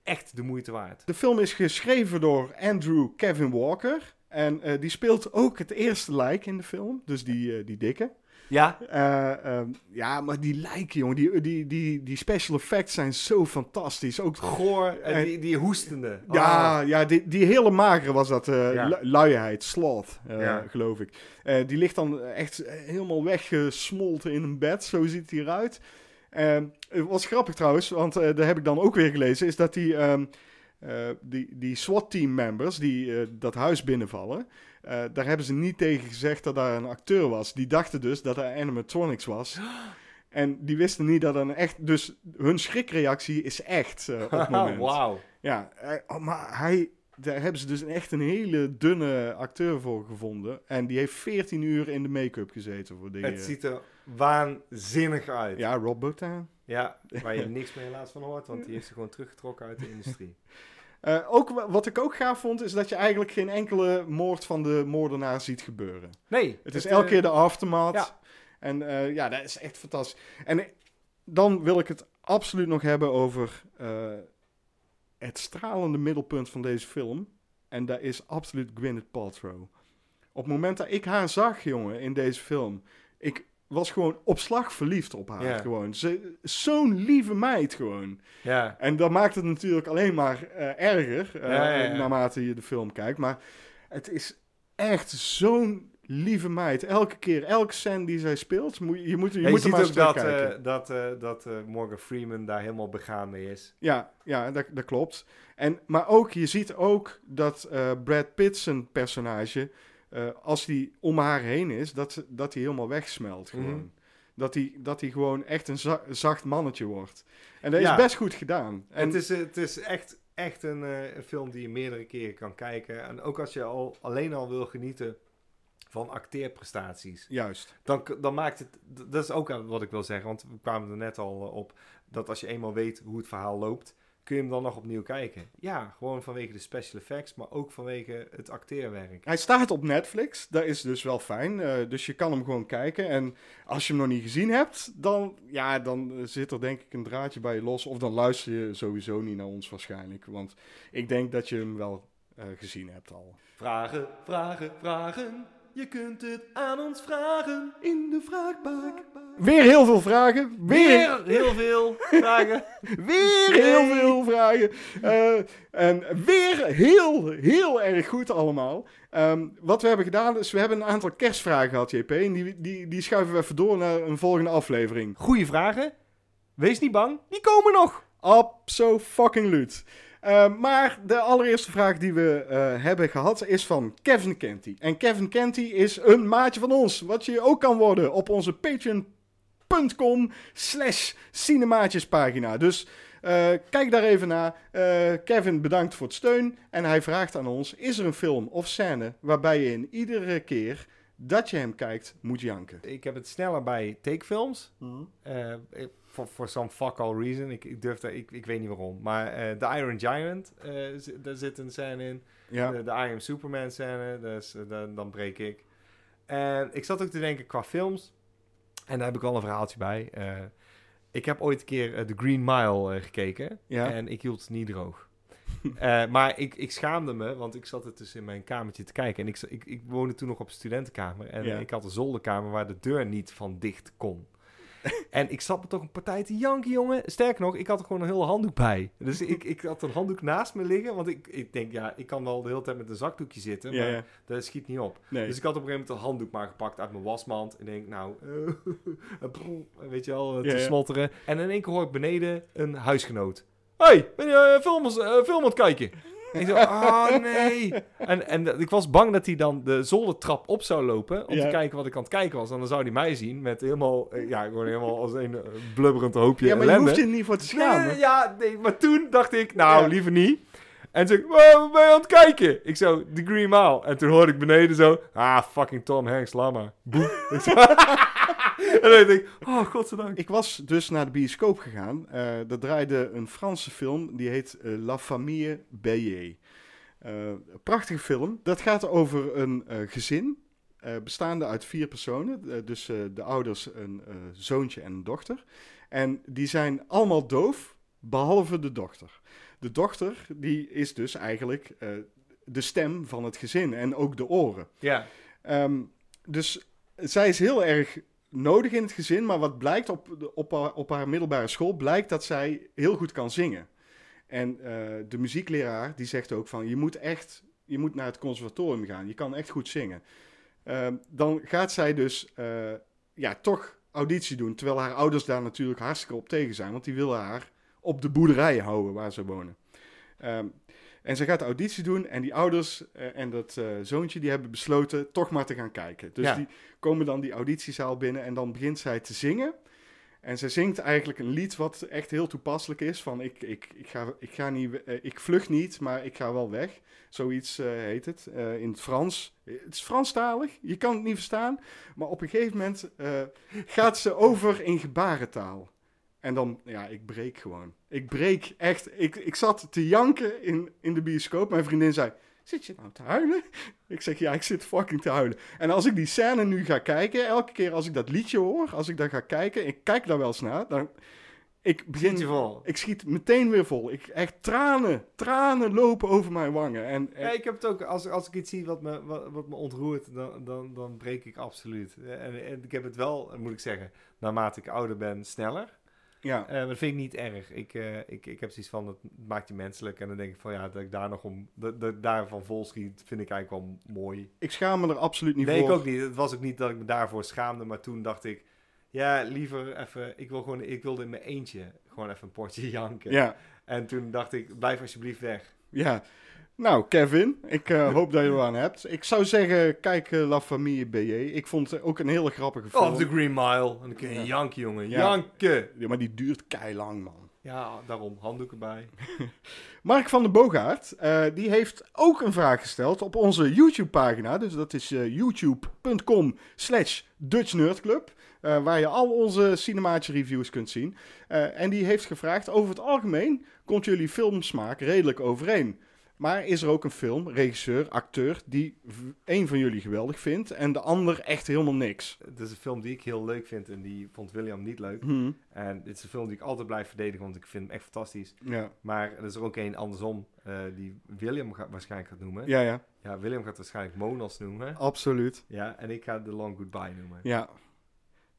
echt de moeite waard. De film is geschreven door Andrew Kevin Walker. En eh, die speelt ook het eerste lijk in de film. Dus die, eh, die dikke. Ja, Eh, ehm, ja, maar die lijken, jongen. Die, die, die, die special effects zijn zo fantastisch. Ook goor en En- die, die hoestende. Ja, Ah. ja die, die hele magere was dat. eh Ja. lu- luiheid, sloth, eh, Ja. geloof ik. Eh, die ligt dan echt helemaal weggesmolten in een bed. Zo ziet hij eruit. Ehm, het was grappig trouwens, want eh daar heb ik dan ook weer gelezen. Is dat die, ehm, eh, die, die SWAT-team members die dat huis binnenvallen. Eh, daar hebben ze niet tegen gezegd dat daar een acteur was. Die dachten dus dat hij animatronics was. En die wisten niet dat er een echt... Dus hun schrikreactie is echt eh, op het moment. Wauw. Ja, eh, oh, maar hij, daar hebben ze dus echt een hele dunne acteur voor gevonden. En die heeft 14 uur in de make-up gezeten voor die. Het ziet er waanzinnig uit. Ja. Ja, Rob Bottin. waar je niks meer helaas van hoort, want die heeft zich gewoon teruggetrokken uit de industrie. Eh, ook wa- wat ik ook gaaf vond, is dat je eigenlijk geen enkele moord van de moordenaar ziet gebeuren. Nee. Het is eh, elke keer de aftermath. ja. En eh, ja, dat is echt fantastisch. En eh, dan wil ik het absoluut nog hebben over eh, het stralende middelpunt van deze film. En dat is absoluut Gwyneth Paltrow. Op het moment dat ik haar zag, jongen, in deze film... Ik was gewoon op slag verliefd op haar. Ja. Gewoon. Ze, zo'n lieve meid gewoon. Ja. En dat maakt het natuurlijk alleen maar eh, erger, Ja, ja. naarmate je de film kijkt. Maar het is echt zo'n lieve meid. Elke keer, elke scène die zij speelt, moet je, je moet, je Ja, je moet ziet maar ook dat, eh, dat, dat Morgan Freeman daar helemaal begaan mee is. Ja, ja dat, dat klopt. En, maar ook, je ziet ook dat Brad Pitt zijn personage, eh, als die om haar heen is, dat, ze- dat hij helemaal wegsmelt gewoon. Mhm. Dat hij, dat hij gewoon echt een za- zacht mannetje wordt. En dat is best goed gedaan. En het, is, het is echt, echt een, eh, een film die je meerdere keren kan kijken. En ook als je al, alleen al wil genieten van acteerprestaties. Juist. Dan, dan maakt het... Dat is ook wat ik wil zeggen. Want we kwamen er net al eh, op. Dat als je eenmaal weet hoe het verhaal loopt... Kun je hem dan nog opnieuw kijken? Ja, gewoon vanwege de special effects. Maar ook vanwege het acteerwerk. Hij staat op Netflix, dat is dus wel fijn. eh, dus je kan hem gewoon kijken. En als je hem nog niet gezien hebt, dan, ja, dan eh, zit er denk ik een draadje bij je los. Of dan luister je sowieso niet naar ons waarschijnlijk. Want ik denk dat je hem wel eh, gezien hebt al. Vragen, vragen, vragen. Je kunt het aan ons vragen. In de vraagbak. Weer heel veel vragen. Weer, Weer heel veel vragen. weer heel veel vragen. Eh, en weer heel, heel erg goed allemaal. Ehm, wat we hebben gedaan is, we hebben een aantal kerstvragen gehad, JP. En die, die, die schuiven we even door naar een volgende aflevering. Goeie vragen. Wees niet bang, die komen nog. Abso-fucking-luut. Uh, maar de allereerste vraag die we eh, hebben gehad is van Kevin Kenty. En Kevin Kenty is een maatje van ons, wat je ook kan worden op onze patreon.com slash cinemaatjespagina. Dus eh, kijk daar even naar. Eh, Kevin bedankt voor het steun en hij vraagt aan ons, is er een film of scène waarbij je in iedere keer dat je hem kijkt moet janken? Ik heb het sneller bij takefilms. Eh, voor for some fuck all reason. Ik, ik durf daar, ik, ik weet niet waarom. Maar eh The Iron Giant, eh, zi- daar zit een scène in. Ja, De, de I Am Superman scène, dus, eh, dan, dan breek ik. En ik zat ook te denken qua films. En daar heb ik wel een verhaaltje bij. Eh, ik heb ooit een keer eh, The Green Mile eh, gekeken. Ja. En ik hield het niet droog. Eh, maar ik, ik schaamde me, want ik zat het dus in mijn kamertje te kijken. En ik, ik, ik woonde toen nog op een studentenkamer. En Ja. ik had een zolderkamer waar de deur niet van dicht kon. En ik zat me toch een partij te janken, jongen. Sterker nog, ik had er gewoon een hele handdoek bij. Dus ik, ik had een handdoek naast me liggen. Want ik, ik denk, ja, ik kan wel de hele tijd met een zakdoekje zitten. Maar ja. dat schiet niet op. Nee. Dus ik had op een gegeven moment een handdoek maar gepakt uit mijn wasmand. En denk, nou, brrr, weet je wel, te Ja, snotteren. En in één keer hoor ik beneden een huisgenoot. hey, ben je eh, film, eh, film aan het kijken? En ik zo, oh nee. En, en ik was bang dat hij dan de zoldertrap op zou lopen om Ja. te kijken wat ik aan het kijken was. En dan zou hij mij zien met helemaal, eh, ja, gewoon helemaal als een eh, blubberend hoopje ja, maar je hoeft je niet voor te schamen. Nee, ja, nee, maar toen dacht ik, nou, Ja. liever niet. En toen, "Wow, wat ben je aan het kijken? Ik zo, The Green Mile. En toen hoorde ik beneden zo, ah, fucking Tom Hanks, laat maar. Boe. En dan dacht ik, oh, godzijdank. Ik was dus naar de bioscoop gegaan. Eh daar draaide een Franse film, die heet eh, La Famille Bélier. Eh, een prachtige film. Dat gaat over een eh, gezin, eh, bestaande uit vier personen. Eh, dus eh, de ouders, een eh, zoontje en een dochter. En die zijn allemaal doof, behalve de dochter. De dochter, die is dus eigenlijk eh, de stem van het gezin en ook de oren. Ja, Ehm, dus zij is heel erg nodig in het gezin, maar wat blijkt op, op, haar, op haar middelbare school, blijkt dat zij heel goed kan zingen. En eh, de muziekleraar die zegt ook van, je moet echt, je moet naar het conservatorium gaan, je kan echt goed zingen. Ehm, dan gaat zij dus, eh, ja, toch auditie doen, terwijl haar ouders daar natuurlijk hartstikke op tegen zijn, want die willen haar op de boerderij houden waar ze wonen. Ehm, en ze gaat de auditie doen en die ouders eh, en dat eh, zoontje die hebben besloten toch maar te gaan kijken. Dus Ja. die komen dan die auditiezaal binnen en dan begint zij te zingen. En zij zingt eigenlijk een lied wat echt heel toepasselijk is van ik, ik, ik, ga, ik, ga niet, eh, ik vlucht niet, maar ik ga wel weg. Zoiets heet het in het Frans. Het is Franstalig, je kan het niet verstaan. Maar op een gegeven moment gaat ze over in gebarentaal. En dan, ja, ik breek gewoon. Ik breek echt. Ik, ik zat te janken in, in de bioscoop. Mijn vriendin zei, zit je nou te huilen? Ik zeg, ja, ik zit fucking te huilen. En als ik die scène nu ga kijken, elke keer als ik dat liedje hoor, als ik daar ga kijken, ik kijk daar wel eens naar, dan... Ik begin, Schiet je vol. ik schiet meteen weer vol. Ik, echt tranen, tranen lopen over mijn wangen. En, en- Ja, ik heb het ook, als, als ik iets zie wat me, wat, wat me ontroert, dan, dan, dan breek ik absoluut. En, en ik heb het wel, moet ik zeggen, naarmate ik ouder ben, sneller. Ja. Eh, maar dat vind ik niet erg. Ik, eh, ik, ik heb zoiets van, dat maakt je menselijk. En dan denk ik van, ja, dat ik daar nog om, dat, dat ik daarvan vol schiet, vind ik eigenlijk wel mooi. ik schaam me er absoluut niet nee, voor. ik ook niet. Het was ook niet dat ik me daarvoor schaamde, maar toen dacht ik, ja, liever even, ik, wil gewoon, ik wilde in mijn eentje gewoon even een potje janken. Ja, En toen dacht ik, blijf alsjeblieft weg. ja. Nou, Kevin, ik eh, hoop dat je er aan hebt. Ik zou zeggen, kijk eh, La Famille BJ. Ik vond het ook een hele grappige film. Oh, The Green Mile. En dan kun je Ja. janken, jongen. Ja. Janken. Ja, maar die duurt keilang, man. Ja, daarom. Handdoeken bij. Mark van den Boogaard, eh, die heeft ook een vraag gesteld op onze YouTube-pagina. Dus dat is youtube.com slash Dutch Nerd Club. eh, waar je al onze cinematische reviews kunt zien. En die heeft gevraagd, over het algemeen komt jullie filmsmaak redelijk overeen. Maar is er ook een film, regisseur, acteur, die een van jullie geweldig vindt en de ander echt helemaal niks? Het is een film die ik heel leuk vind en die vond William niet leuk. Hm, En dit is een film die ik altijd blijf verdedigen, want ik vind hem echt fantastisch. Ja, Maar er is er ook een andersom, eh, die William gaat, waarschijnlijk gaat noemen. ja, ja, Ja, William gaat waarschijnlijk Monas noemen. absoluut. Ja, en ik ga The Long Goodbye noemen. Ja.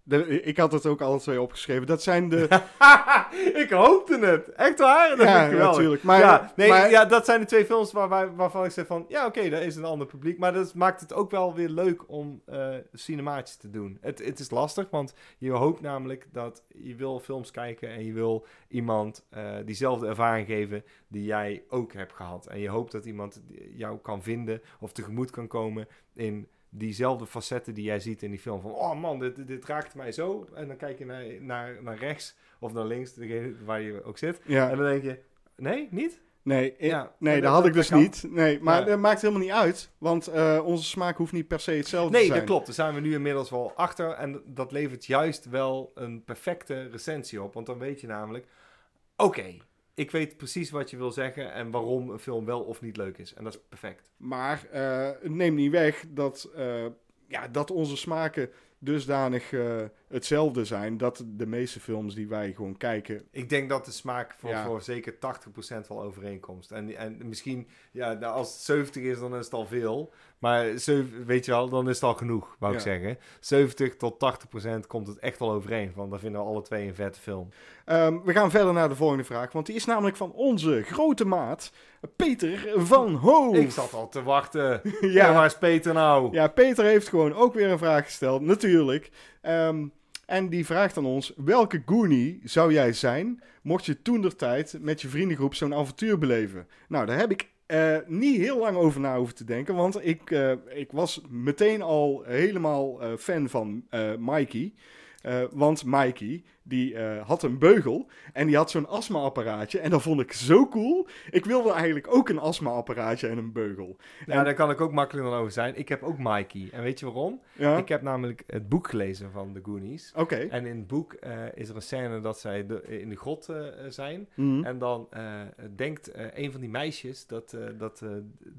De, ik had het ook alle twee opgeschreven. Dat zijn de... ik hoopte het. Echt waar? Dat ja, ik geweldig. natuurlijk. Maar, ja, nee, maar- ja, dat zijn de twee films waar, waar- waarvan ik zeg van... Ja, oké, daar is een ander publiek. Maar dat maakt het ook wel weer leuk om eh cinematisch te doen. Het, het is lastig, want je hoopt namelijk dat... Je wil films kijken en je wil iemand eh, diezelfde ervaring geven... die jij ook hebt gehad. En je hoopt dat iemand jou kan vinden of tegemoet kan komen... in diezelfde facetten die jij ziet in die film. Van, oh man, dit, dit raakt mij zo. En dan kijk je naar, naar, naar rechts of naar links, degene waar je ook zit. ja, En dan denk je, nee, niet? nee, Ja, nee dat dat- had ik dus niet. Nee, maar Ja. dat maakt helemaal niet uit. Want eh, onze smaak hoeft niet per se hetzelfde te Nee, zijn. dat klopt. Daar zijn we nu inmiddels wel achter. En dat levert juist wel een perfecte recensie op. Want dan weet je namelijk, oké, ik weet precies wat je wil zeggen en waarom een film wel of niet leuk is. En dat is perfect. Maar eh, het neemt niet weg dat, eh, ja, dat onze smaken dusdanig eh, hetzelfde zijn dat de meeste films die wij gewoon kijken. Ik denk dat de smaak voor, Ja. voor zeker 80% wel overeenkomt. En, en misschien, ja, nou, als het 70 is, dan is het al veel. Maar weet je wel, dan is het al genoeg, wou ik zeggen. 70 tot 80% komt het echt wel overeen. Want dan vinden we alle twee een vette film. Ehm, we gaan verder naar de volgende vraag, want die is namelijk van onze grote maat, Peter van Hoof. Ik zat al te wachten. ja. ja, waar is Peter nou? ja, Peter heeft gewoon ook weer een vraag gesteld, natuurlijk. Ehm, en die vraagt aan ons, welke Goonie zou jij zijn, mocht je toen tijd met je vriendengroep zo'n avontuur beleven? Nou, daar heb ik eh, niet heel lang over na hoeven te denken, want ik, eh, ik was meteen al helemaal eh, fan van Mikey. Eh, want Mikey, die eh, had een beugel en die had zo'n astma-apparaatje. En dat vond ik zo cool. Ik wilde eigenlijk ook een astma-apparaatje en een beugel. Ja, daar kan ik ook makkelijk dan over zijn. Ik heb ook Mikey. En weet je waarom? Ja? Ik heb namelijk het boek gelezen van de Goonies. Oké. En in het boek eh, is er een scène dat zij de- in de grot zijn. Mhm. En dan denkt een van die meisjes dat, dat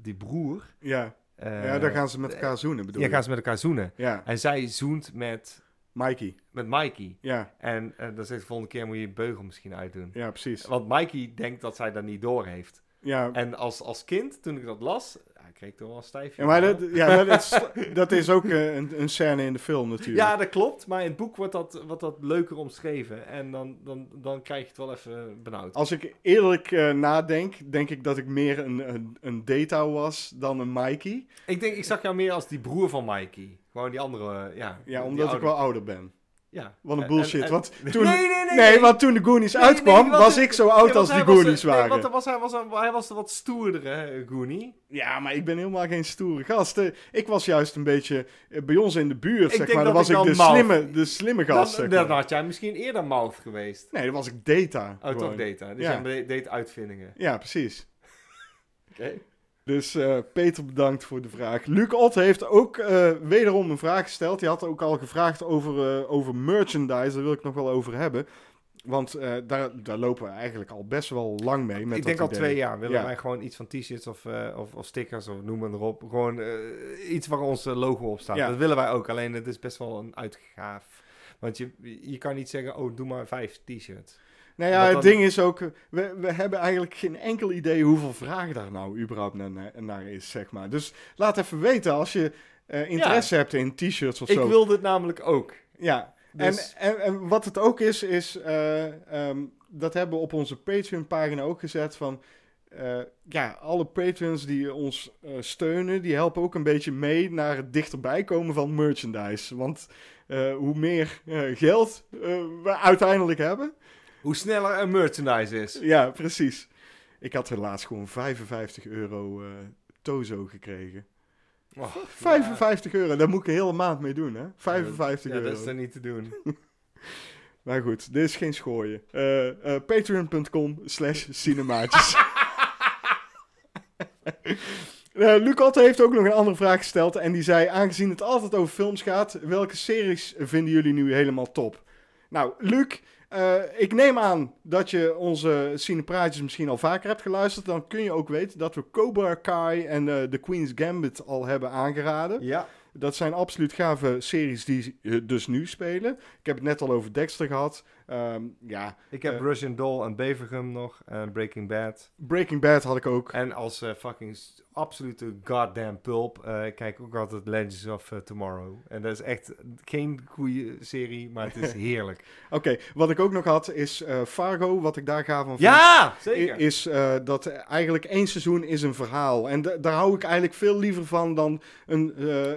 die broer... Ja. ja, dan gaan ze met elkaar zoenen, bedoel Ja, je? gaan ze met elkaar zoenen. Ja, En zij zoent met, Mikey. met Mikey. Ja, En eh, dan zegt de volgende keer moet je je beugel misschien uitdoen. ja, precies. Want Mikey denkt dat zij dat niet door heeft. Ja, En als, als kind, toen ik dat las, ja, kreeg ik toch wel een stijfje. ja maar dat, ja, dat, is, dat is ook eh, een, een scène in de film natuurlijk. Ja, dat klopt. Maar in het boek wordt dat, wordt dat leuker omschreven. En dan, dan, dan krijg je het wel even benauwd. Als ik eerlijk eh, nadenk, denk ik dat ik meer een, een, een Data was dan een Mikey. Ik denk, ik zag jou meer als die broer van Mikey. Gewoon die andere, eh, ja. Ja, omdat ik wel ouder ben. Ja. Wat een En- bullshit. en- want en- toen, Nee, nee, nee. nee, want toen de Goonies Nee, uitkwam, nee, want was ik zo oud want als die was- Goonies nee, waren. want hij was, hij, was, een- hij was de wat stoerdere, hè, Goonie. Ja, maar ik ben helemaal geen stoere gast. Ik was juist een beetje eh, bij ons in de buurt, Ik zeg maar. Dan was ik de mouth- slimme, de slimme gast, Dan, dan had jij misschien eerder mouth geweest. Nee, dan was ik Data. Oh, toch gewoon. data. Dus Ja. jij deed uitvindingen. Ja, precies. Oké. Dus eh, Peter bedankt voor de vraag. Luc Ott heeft ook eh, wederom een vraag gesteld. Die had ook al gevraagd over, eh, over merchandise. Daar wil ik nog wel over hebben. Want daar, daar lopen we eigenlijk al best wel lang mee. Met Ik denk al idee. twee jaar willen Ja. wij gewoon iets van t-shirts of, of, of stickers of noem maar erop. Gewoon iets waar ons logo op staat. Ja. Dat willen wij ook. Alleen het is best wel een uitgaaf. Want je, je kan niet zeggen, oh doe maar vijf t-shirts. Nou ja, het ding is ook... We, we hebben eigenlijk geen enkel idee hoeveel vraag daar nou überhaupt naar, is, zeg maar. Dus laat even weten als je eh, interesse hebt in t-shirts of Ik zo. wil dit namelijk ook. Ja, Dus- en, en, en wat het ook is, is eh, ehm, dat hebben we op onze Patreon-pagina ook gezet van... eh, ja, alle patrons die ons steunen, die helpen ook een beetje mee naar het dichterbij komen van merchandise. Want hoe meer geld we uiteindelijk hebben, Hoe sneller een merchandise is. ja, precies. Ik had helaas gewoon 55 euro eh, Tozo gekregen. Oh, 55 euro, daar moet ik een hele maand mee doen, hè? 55 ja, euro. dat is dan niet te doen. Maar goed, dit is geen schooien. Eh, eh, Patreon.com slash cinemaatjes. Eh Lucas heeft ook nog een andere vraag gesteld. En die zei, aangezien het altijd over films gaat, welke series vinden jullie nu helemaal top? Nou, Luc, eh, ik neem aan dat je onze cinepraatjes misschien al vaker hebt geluisterd. Dan kun je ook weten dat we Cobra Kai en eh The Queen's Gambit al hebben aangeraden. Ja. Dat zijn absoluut gave series die eh, dus nu spelen. Ik heb het net al over Dexter gehad. Ehm, ja, Ik heb Eh. Russian Doll en Bevergum nog. En Breaking Bad. Breaking Bad had ik ook. En als eh, fucking absolute goddamn pulp. kijk ik ook altijd Legends of Tomorrow. En dat is echt geen goede serie, maar het is heerlijk. Oké, wat ik ook nog had is Fargo. Wat ik daar gaaf van ja, zeker. Is dat eigenlijk één seizoen is een verhaal. En da- daar hou ik eigenlijk veel liever van dan een,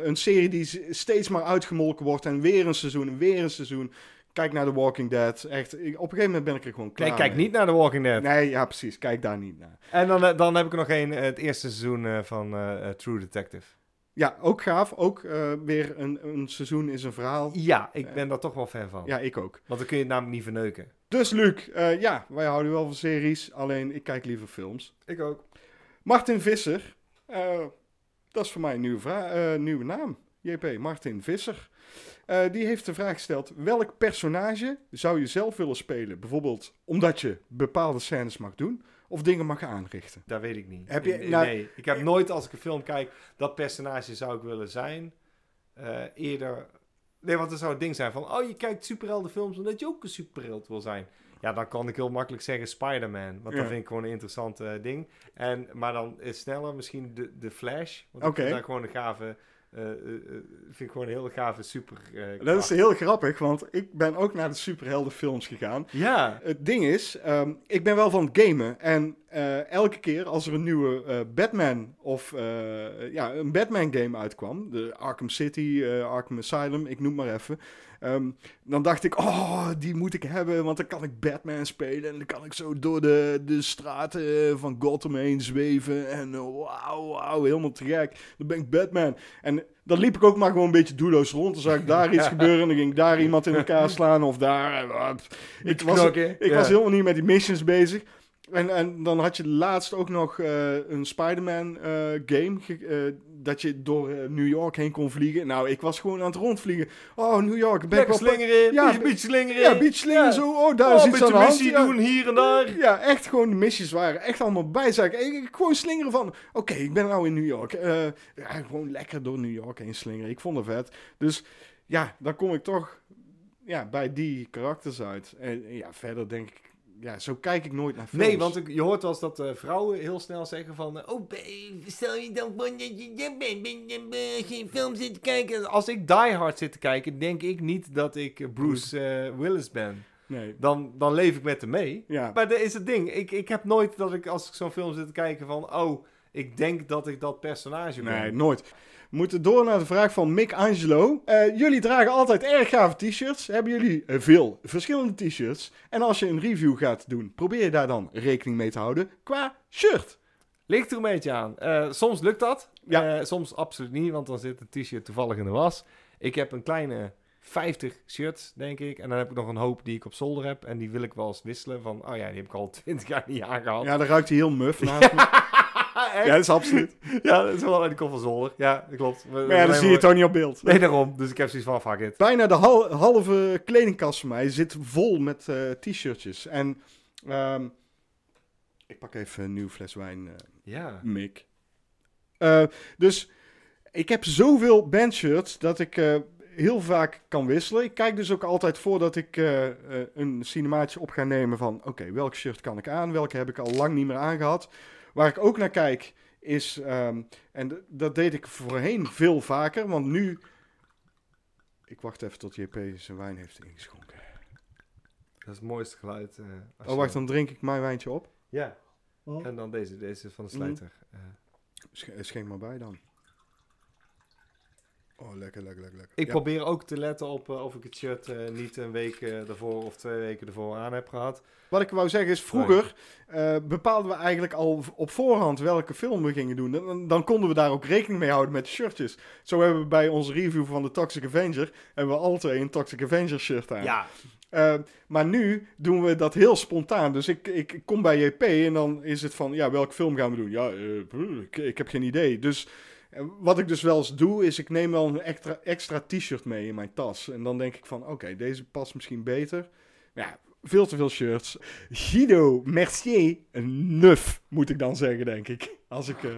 een serie die steeds maar uitgemolken wordt. En weer een seizoen en weer een seizoen. Kijk naar The Walking Dead. Echt, ik- op een gegeven moment ben ik er gewoon klaar Nee, kijk mee. niet naar The Walking Dead. Nee, ja, precies. Kijk daar niet naar. En dan, eh, dan heb ik er nog één, eh, het eerste seizoen eh, van True Detective. Ja, ook gaaf. Ook weer een, een seizoen is een verhaal. Ja, ik ben daar toch wel fan van. Ja, ik ook. Want dan kun je het namelijk niet verneuken. Dus Luc, ja, wij houden wel van series. Alleen ik kijk liever films. Ik ook. Martin Visser. dat is voor mij een nieuwe, nieuwe naam. JP, Martin Visser. Eh, die heeft de vraag gesteld: welk personage zou je zelf willen spelen? Bijvoorbeeld omdat je bepaalde scènes mag doen of dingen mag aanrichten. Dat weet ik niet. Heb je- nee, nou- nee, ik heb nooit als ik een film kijk, dat personage zou ik willen zijn. Eh, eerder Nee, want er zou het ding zijn van... Oh, je kijkt superheldenfilms omdat je ook een superheld wil zijn. Ja, dan kan ik heel makkelijk zeggen Spider-Man. Want Ja. dat vind ik gewoon een interessant eh, ding. En, maar dan is sneller misschien de, de Flash. Want Oké. ik vind dat gewoon een gave... eh, eh, eh, vind ik gewoon een heel gave super... Dat is heel grappig, want ik ben ook naar de superheldenfilms gegaan. Ja. Het ding is, ehm, ik ben wel van het gamen. En eh, elke keer als er een nieuwe eh, Batman of eh, ja, een Batman game uitkwam, de Arkham City, Arkham Asylum, ik noem maar even. ehm, dan dacht ik, oh, die moet ik hebben, want dan kan ik Batman spelen. En dan kan ik zo door de, de straten van Gotham heen zweven. En wauw, wauw, helemaal te gek. Dan ben ik Batman. En dan liep ik ook maar gewoon een beetje doelloos rond. Dan zag ik daar iets gebeuren en dan ging ik daar iemand in elkaar slaan of daar. ik was, ik was helemaal niet met die missions bezig. En, en dan had je laatst ook nog eh, een Spider-Man eh, game. eh, dat je door New York heen kon vliegen. Nou, ik was gewoon aan het rondvliegen. Oh, New York. Ben ik wel slingeren, Ja, beetje slingeren. Ja, beachslingen Ja. zo. Oh, daar Oh, is een iets aan de hand. missie Ja. doen hier en daar. Ja, echt gewoon de missies waren echt allemaal bijzaken. Ik, ik gewoon slingeren van, oké, ik ben nou in New York. Ja, gewoon lekker door New York heen slingeren. Ik vond het vet. Dus ja, dan kom ik toch ja, bij die karakters uit. En ja, verder denk ik, ja, zo kijk ik nooit naar films. Nee, want je hoort wel eens dat eh, vrouwen heel snel zeggen van... eh, Oh, stel je dan voor dat je je bent, ben je geen film zit te kijken. Als ik Die Hard zit te kijken, denk ik niet dat ik Bruce eh, Willis ben. Nee. Dan, dan leef ik met hem mee. Ja. Maar dat is het ding. Ik, ik heb nooit dat ik als ik zo'n film zit te kijken van... Oh, ik denk dat ik dat personage ben. Nee, nooit. We moeten door naar de vraag van Mick Angelo. Eh, jullie dragen altijd erg gave t-shirts. Hebben jullie eh, veel verschillende t-shirts? En als je een review gaat doen, probeer je daar dan rekening mee te houden qua shirt. Ligt er een beetje aan. Eh, soms lukt dat. Ja. Soms absoluut niet, want dan zit het t-shirt toevallig in de was. Ik heb een kleine 50 shirts, denk ik. En dan heb ik nog een hoop die ik op zolder heb. En die wil ik wel eens wisselen. Van, oh ja, die heb ik al 20 jaar niet aangehad. Ja, dan ruikt hij heel muf. naast me. Echt? ja, dat is absoluut. Ja, dat is wel komt van zolder. Ja, dat klopt. Maar ja, dan zie je het toch niet op beeld. Nee, daarom. Dus ik heb zoiets van, fuck it. Bijna de hal- halve kledingkast van mij zit vol met eh, t-shirtjes. En ehm, ik pak even een nieuw fles wijn, eh, Ja. Mick. Eh, dus ik heb zoveel bandshirts dat ik heel vaak kan wisselen. Ik kijk dus ook altijd voordat ik een cinemaatje op ga nemen van... Oké, welk shirt kan ik aan? Welke heb ik al lang niet meer aangehad? Waar ik ook naar kijk is... ehm, en dat deed ik voorheen veel vaker, want nu... Ik wacht even tot JP zijn wijn heeft ingeschonken. Dat is het mooiste geluid. eh, Oh, je- wacht, dan drink ik mijn wijntje op. Ja. En dan deze. Deze is van de slijter. Eh, Sch- Schenk maar bij dan. Oh, lekker, lekker, lekker. lekker. Ik Ja. probeer ook te letten op eh, of ik het shirt eh, niet een week eh, ervoor of twee weken ervoor aan heb gehad. Wat ik wou zeggen is, vroeger bepaalden we eigenlijk al op voorhand welke film we gingen doen. Dan, dan konden we daar ook rekening mee houden met de shirtjes. Zo hebben we bij onze review van de Toxic Avenger, hebben we twee een Toxic Avenger shirt aan. Ja. Maar nu doen we dat heel spontaan. Dus ik, ik, ik kom bij JP en dan is het van, ja, welke film gaan we doen? Ja, ik, ik heb geen idee. Dus wat ik dus wel eens doe, is ik neem wel een extra, t-shirt mee in mijn tas. En dan denk ik van, oké, deze past misschien beter. Ja, veel te veel shirts. Guido Mercier, een nuf, moet ik dan zeggen, denk ik. Als ik, eh,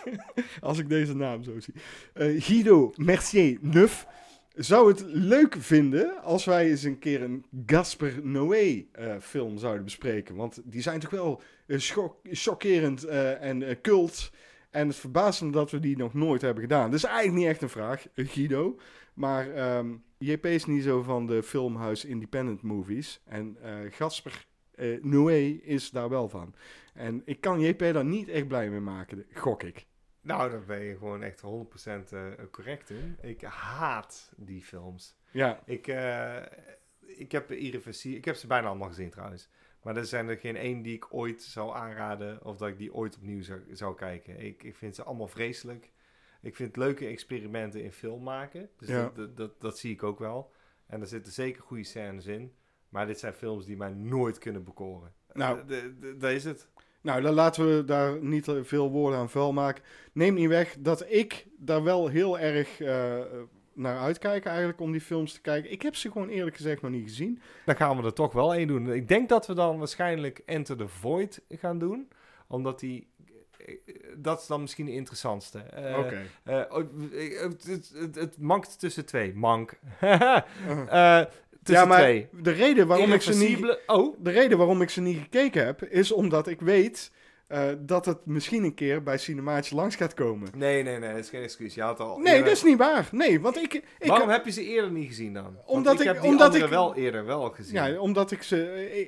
als ik deze naam zo zie. Eh, Guido Mercier, nuf. Zou het leuk vinden als wij eens een keer een Gasper Noé eh, film zouden bespreken? Want die zijn toch wel schok- chockerend en cult. En het verbaast me dat we die nog nooit hebben gedaan. Dat is eigenlijk niet echt een vraag, Guido. Maar ehm, JP is niet zo van de filmhuis independent movies. En eh Gasper eh, Noé is daar wel van. En ik kan JP daar niet echt blij mee maken, gok ik. Nou, daar ben je gewoon echt 100% eh, correct in. Ik haat die films. Ja, Ik, eh, ik heb. Ik heb ze bijna allemaal gezien trouwens. Maar er zijn er geen één die ik ooit zou aanraden... of dat ik die ooit opnieuw zou, zou kijken. Ik, ik vind ze allemaal vreselijk. Ik vind leuke experimenten in film maken. Dus Ja. dat, dat, dat, dat zie ik ook wel. En er zitten zeker goede scènes in. Maar dit zijn films die mij nooit kunnen bekoren. Nou. Dat is het. Nou, dan laten we daar niet veel woorden aan vuil maken. Neem niet weg dat ik daar wel heel erg eh, naar uitkijk eigenlijk om die films te kijken. Ik heb ze gewoon eerlijk gezegd nog niet gezien. Dan gaan we er toch wel één doen. Ik denk dat we dan waarschijnlijk Enter the Void gaan doen. Omdat die... eh, dat is dan misschien de interessantste. Eh, Oké. eh, oh, het, het, mankt tussen twee. Mank. Uh-huh. Tussen Ja, maar twee. de reden waarom ik ze niet... Oh, De reden waarom ik ze niet gekeken heb, is omdat ik weet eh, dat het misschien een keer bij Cinemaatje langs gaat komen. nee, nee, nee, dat is geen excuus. Je had al Nee, eerder- dat is niet waar. Nee, want ik... ik Waarom heb je ze eerder niet gezien dan? Want Omdat ik, ik- heb die omdat ik- wel eerder wel gezien. Ja, omdat ik ze...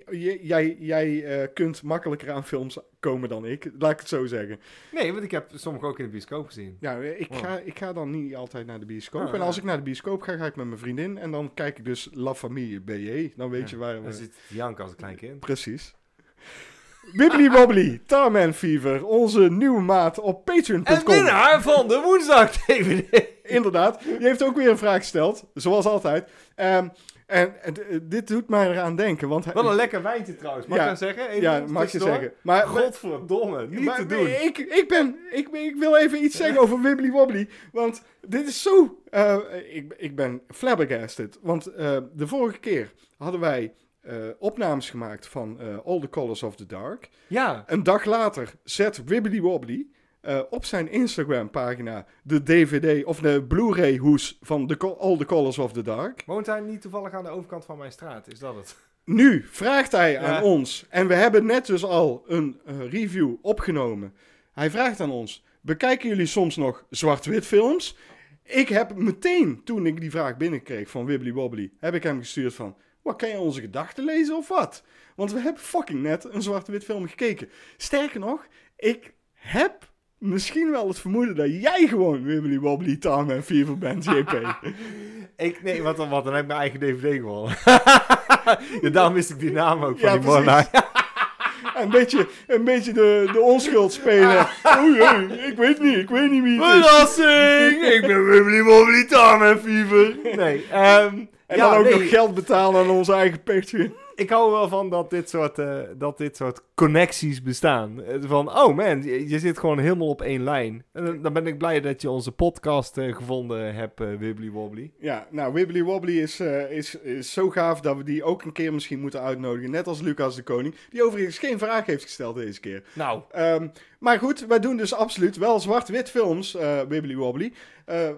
eh, j- jij jij eh, kunt makkelijker aan films komen dan ik, laat ik het zo zeggen. Nee, want ik heb sommige ook in de bioscoop gezien. Ja, ik ga, ik ga dan niet altijd naar de bioscoop. Ah, en als ja. ik naar de bioscoop ga, ga ik met mijn vriendin. En dan kijk ik dus La Famille BJ. Dan weet je waar Dan we... zit Jank als een klein kind. Precies. Wibbly Wobbly, Tarman Fever, onze nieuwe maat op En patreon.com. winnaar van de woensdag DVD. Inderdaad, die heeft ook weer een vraag gesteld, zoals altijd. Ehm, en en, eh, dit doet mij eraan denken, want... hij- Wat een lekker wijntje trouwens. Mag Ja. ik zeggen? Even Ja, mag je zeggen. Maar, Godverdomme, niet maar- te doen. Ik, ik, ben, ik, ben- ik wil even iets zeggen over Wibbly Wobbly. Want dit is zo... eh, ik, ik ben flabbergasted. Want eh, de vorige keer hadden wij eh, opnames gemaakt van eh, All the Colors of the Dark. Ja, Een dag later zet Wibbly Wobbly eh, op zijn Instagram-pagina de DVD of de Blu-ray hoes van the All the Colors of the Dark. woont hij niet toevallig aan de overkant van mijn straat? Is dat het? Nu vraagt hij Ja. aan ons, en we hebben net dus al een review opgenomen. Hij vraagt aan ons: bekijken jullie soms nog zwart-wit films? Ik heb meteen, toen ik die vraag binnenkreeg van Wibbly Wobbly, heb ik hem gestuurd van: wat kan je onze gedachten lezen of wat? Want we hebben fucking net een zwart-wit film gekeken. Sterker nog, ik heb misschien wel het vermoeden dat jij gewoon Wibbly Wobbly Tom en Fever bent, JP. Ik, nee, wat dan, wat, dan heb ik mijn eigen DVD gewonnen. ja, daarom wist ik die naam ook van Ja, die een beetje, een beetje de, de onschuld spelen. Oei, oei, ik weet niet, ik weet niet wie het is. Verrassing! ik ben Wibbly Wobbly Tom en Fever. Nee, ehm, En ja, dan ook nee, nog geld betalen aan onze eigen Patreon. ik hou er wel van dat dit soort, eh, dat dit soort connecties bestaan. Eh, Van, oh man, je, je zit gewoon helemaal op één lijn. En dan, dan ben ik blij dat je onze podcast eh, gevonden hebt, eh Wibbly Wobbly. Ja, nou, Wibbly Wobbly is, is, is zo gaaf dat we die ook een keer misschien moeten uitnodigen. Net als Lucas de Koning, die overigens geen vraag heeft gesteld deze keer. Nou, Ehm, maar goed, wij doen dus absoluut wel zwart-wit films, eh Wibbly Wobbly.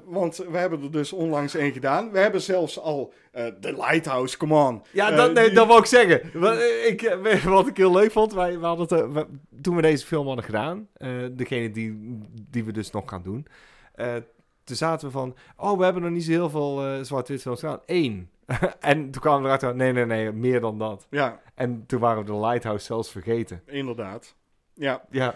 Want we hebben er dus onlangs één gedaan. We hebben zelfs al The Lighthouse, come on. Ja, dat, nee, die- dat wou ik zeggen. Wat, ik, wat ik heel leuk vond, wij, we hadden het, eh, we- toen we deze film hadden gedaan, eh, degene die, die we dus nog gaan doen, eh, toen zaten we van, oh, we hebben nog niet zo heel veel zwart-wit films gedaan. Eén. en toen kwamen we eruit, nee, nee, nee, meer dan dat. Ja, En toen waren we de Lighthouse zelfs vergeten. inderdaad. Ja, Ja.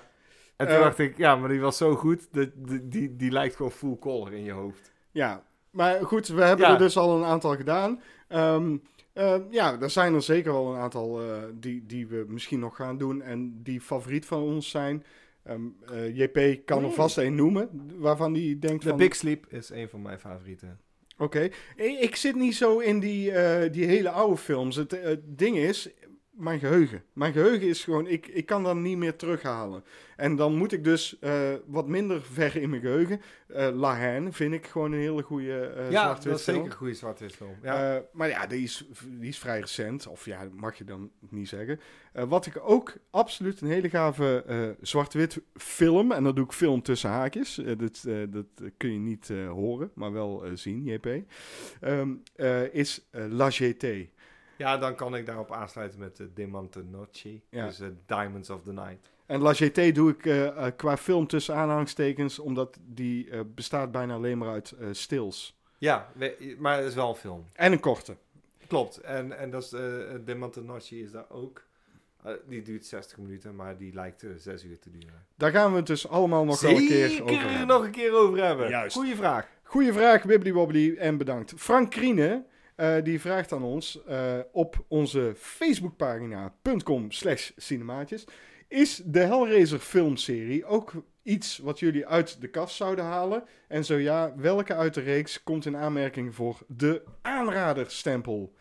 En toen dacht ik, ja, maar die was zo goed, dat, die, die, die lijkt gewoon full color in je hoofd. Ja, maar goed, we hebben Ja. er dus al een aantal gedaan. Ehm, eh, ja, er zijn er zeker wel een aantal eh, die, die we misschien nog gaan doen en die favoriet van ons zijn. Ehm, eh, JP kan er vast één noemen, waarvan die denkt The van... Big Sleep is een van mijn favorieten. Oké, ik, ik zit niet zo in die, eh, die hele oude films. Het, ding is, mijn geheugen. Mijn geheugen is gewoon, ik, ik kan dat niet meer terughalen. En dan moet ik dus eh, wat minder ver in mijn geheugen. Eh La Haine vind ik gewoon een hele goede eh ja, dat is zeker een goede zwart-wit film. Ja. Maar ja, die is, die is vrij recent. Of ja, dat mag je dan niet zeggen. Wat ik ook absoluut een hele gave zwart-wit film. En dat doe ik film tussen haakjes. dat, dat kun je niet horen, maar wel zien, JP. Ehm, eh, is La GT. Ja, dan kan ik daarop aansluiten met de Diamante Noche. Ja. Dus eh, Diamonds of the Night. En La GT doe ik eh, eh, qua film tussen aanhalingstekens. Omdat die eh, bestaat bijna alleen maar uit eh, stils. Ja, we- maar het is wel een film. En een korte. Klopt. En, en dat is, eh Diamante Noche is daar ook. Eh, die duurt 60 minuten, maar die lijkt eh 6 uur te duren. Daar gaan we het dus allemaal nog wel een keer over hebben. nog een keer over hebben. Juist. Goeie vraag. Goeie vraag, Wibbly Wobbly, en bedankt. Frank Kriene, eh, die vraagt aan ons eh, op onze Facebookpagina.com slash cinemaatjes. Is de Hellraiser filmserie ook iets wat jullie uit de kast zouden halen? En zo ja, welke uit de reeks komt in aanmerking voor de aanraderstempel?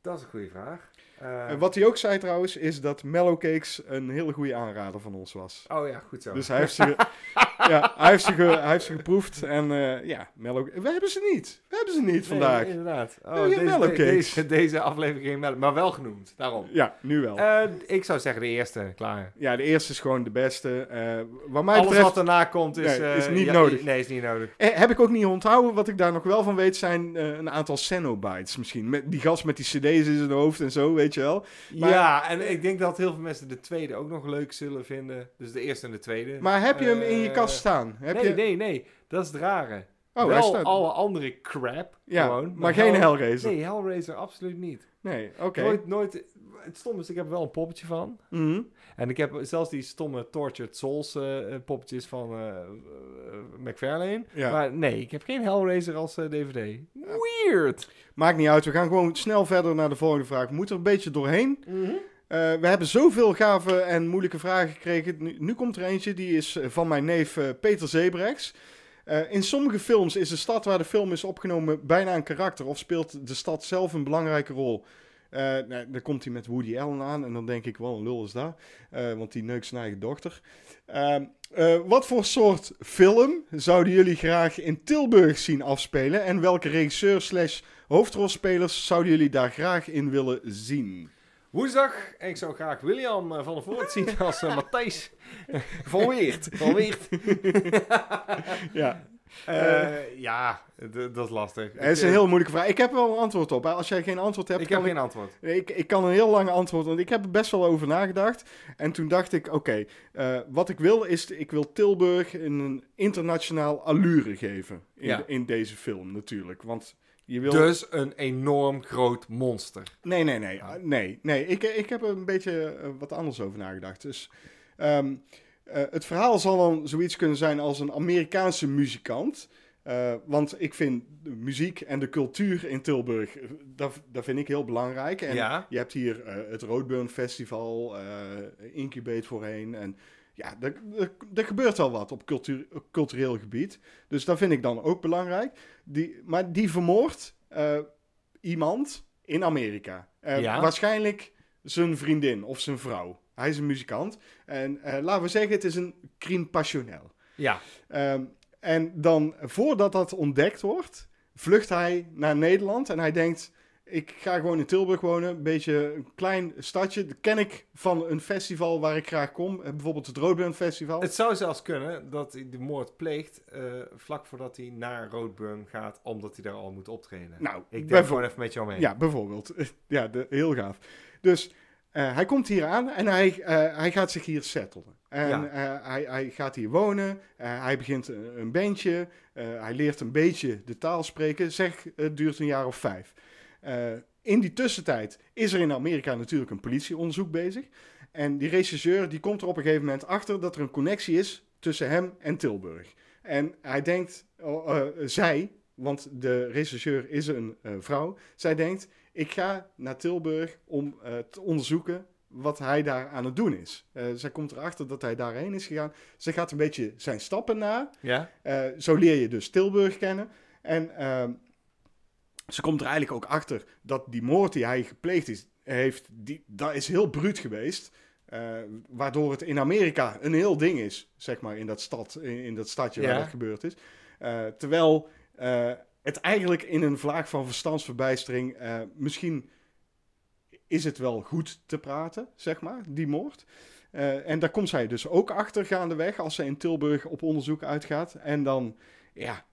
Dat is een goede vraag. Eh, En wat hij ook zei trouwens, is dat Mellow Cakes een hele goede aanrader van ons was. Oh ja, goed zo. Dus hij heeft ze, ja, hij heeft ze, ge- hij heeft ze geproefd. En eh, ja, Mellow... We hebben ze niet. We hebben ze niet Nee, vandaag. inderdaad. Oh, deze, mellow cakes? deze, deze aflevering mellow, maar wel genoemd. Daarom. Ja, nu wel. Eh, ik zou zeggen de eerste, klaar. ja, de eerste is gewoon de beste. Wat mij Alles betreft wat daarna komt is... Nee, is niet ja, nodig. Nee, is niet nodig. eh, heb ik ook niet onthouden. Wat ik daar nog wel van weet zijn een aantal Cenobites misschien. Met, die gast met die cd's in zijn hoofd en zo, weet je wel. Maar- ja, en ik denk dat heel veel mensen de tweede ook nog leuk zullen vinden. Dus de eerste en de tweede. Maar heb je hem in je Eh, kast staan? Heb nee, je... nee, nee. Dat is het rare. Oh, Wel staat... alle andere crap, ja, gewoon. maar geen Hell- Hellraiser. Nee, Hellraiser absoluut niet. Nee, oké. Nooit, nooit... Het stom is, ik heb er wel een poppetje van. Mhm. En ik heb zelfs die stomme Tortured Souls eh, eh, poppetjes van eh, McFarlane. Ja. Maar nee, ik heb geen Hellraiser als DVD. Weird. Maakt niet uit, we gaan gewoon snel verder naar de volgende vraag. We moeten er een beetje doorheen. Eh, we hebben zoveel gave en moeilijke vragen gekregen. Nu, nu komt er eentje, die is van mijn neef Peter Zebrechts. Eh, in sommige films is de stad waar de film is opgenomen bijna een karakter of speelt de stad zelf een belangrijke rol. Nou, dan komt hij met Woody Allen aan en dan denk ik, wel een lul is dat, Eh, want die neukt zijn eigen dochter. Ehm, eh, wat voor soort film zouden jullie graag in Tilburg zien afspelen en welke regisseur slash hoofdrolspelers zouden jullie daar graag in willen zien? Woensdag. En ik zou graag William eh, van der Voort zien als eh, Matthijs. van Weert. Van Weert. Ja, Eh, ja, dat is lastig. Het is een heel moeilijke vraag. Ik heb er wel een antwoord op. Als jij geen antwoord hebt, Ik heb ik, geen antwoord. ik, ik kan een heel lang antwoord. Want ik heb er best wel over nagedacht. En toen dacht ik, oké, wat ik wil is, ik wil Tilburg een internationaal allure geven. In, Ja. in deze film natuurlijk. Want je wil... Dus een enorm groot monster. Nee, nee, nee. ah, Nee, nee. Ik, ik heb er een beetje eh, wat anders over nagedacht. Dus ehm, eh, het verhaal zal dan zoiets kunnen zijn als een Amerikaanse muzikant. Eh, want ik vind de muziek en de cultuur in Tilburg, eh, dat, dat vind ik heel belangrijk. En Ja. je hebt hier eh, het Roadburn Festival, eh, Incubate voorheen. En ja, er, er, er gebeurt wel wat op cultuur, cultureel gebied. Dus dat vind ik dan ook belangrijk. Die, maar die vermoordt eh, iemand in Amerika. Eh, Ja. Waarschijnlijk zijn vriendin of zijn vrouw. Hij is een muzikant. En eh, laten we zeggen, het is een crime passionnel. Ja. Ehm, en dan, voordat dat ontdekt wordt, vlucht hij naar Nederland. En hij denkt, ik ga gewoon in Tilburg wonen. Een beetje een klein stadje. Dat ken ik van een festival waar ik graag kom. Eh, Bijvoorbeeld het Roadburn Festival. Het zou zelfs kunnen dat hij de moord pleegt eh, vlak voordat hij naar Roadburn gaat, omdat hij daar al moet optreden. nou, ik denk gewoon even met jou mee. Ja, bijvoorbeeld. Ja, de, heel gaaf. Dus eh, hij komt hier aan en hij, hij gaat zich hier settelen. En Ja. hij, hij gaat hier wonen. Hij begint een, een bandje. Hij leert een beetje de taal spreken. Zeg, het duurt een jaar of vijf. Eh, in die tussentijd is er in Amerika natuurlijk een politieonderzoek bezig. En die regisseur die komt er op een gegeven moment achter dat er een connectie is tussen hem en Tilburg. En hij denkt, oh, eh, zij, want de regisseur is een eh, vrouw, zij denkt, ik ga naar Tilburg om te onderzoeken wat hij daar aan het doen is. Zij komt erachter dat hij daarheen is gegaan. Ze gaat een beetje zijn stappen na. Ja? Zo leer je dus Tilburg kennen. En ehm, ze komt er eigenlijk ook achter dat die moord die hij gepleegd is, heeft, die, dat is heel bruut geweest. Eh, waardoor het in Amerika een heel ding is, zeg maar, in dat, stad, in, in dat stadje waar dat gebeurd is. Eh, terwijl eh, het eigenlijk in een vlaag van verstandsverbijstering, misschien is het wel goed te praten, zeg maar, die moord. En daar komt zij dus ook achter gaandeweg als ze in Tilburg op onderzoek uitgaat. En dan, ja,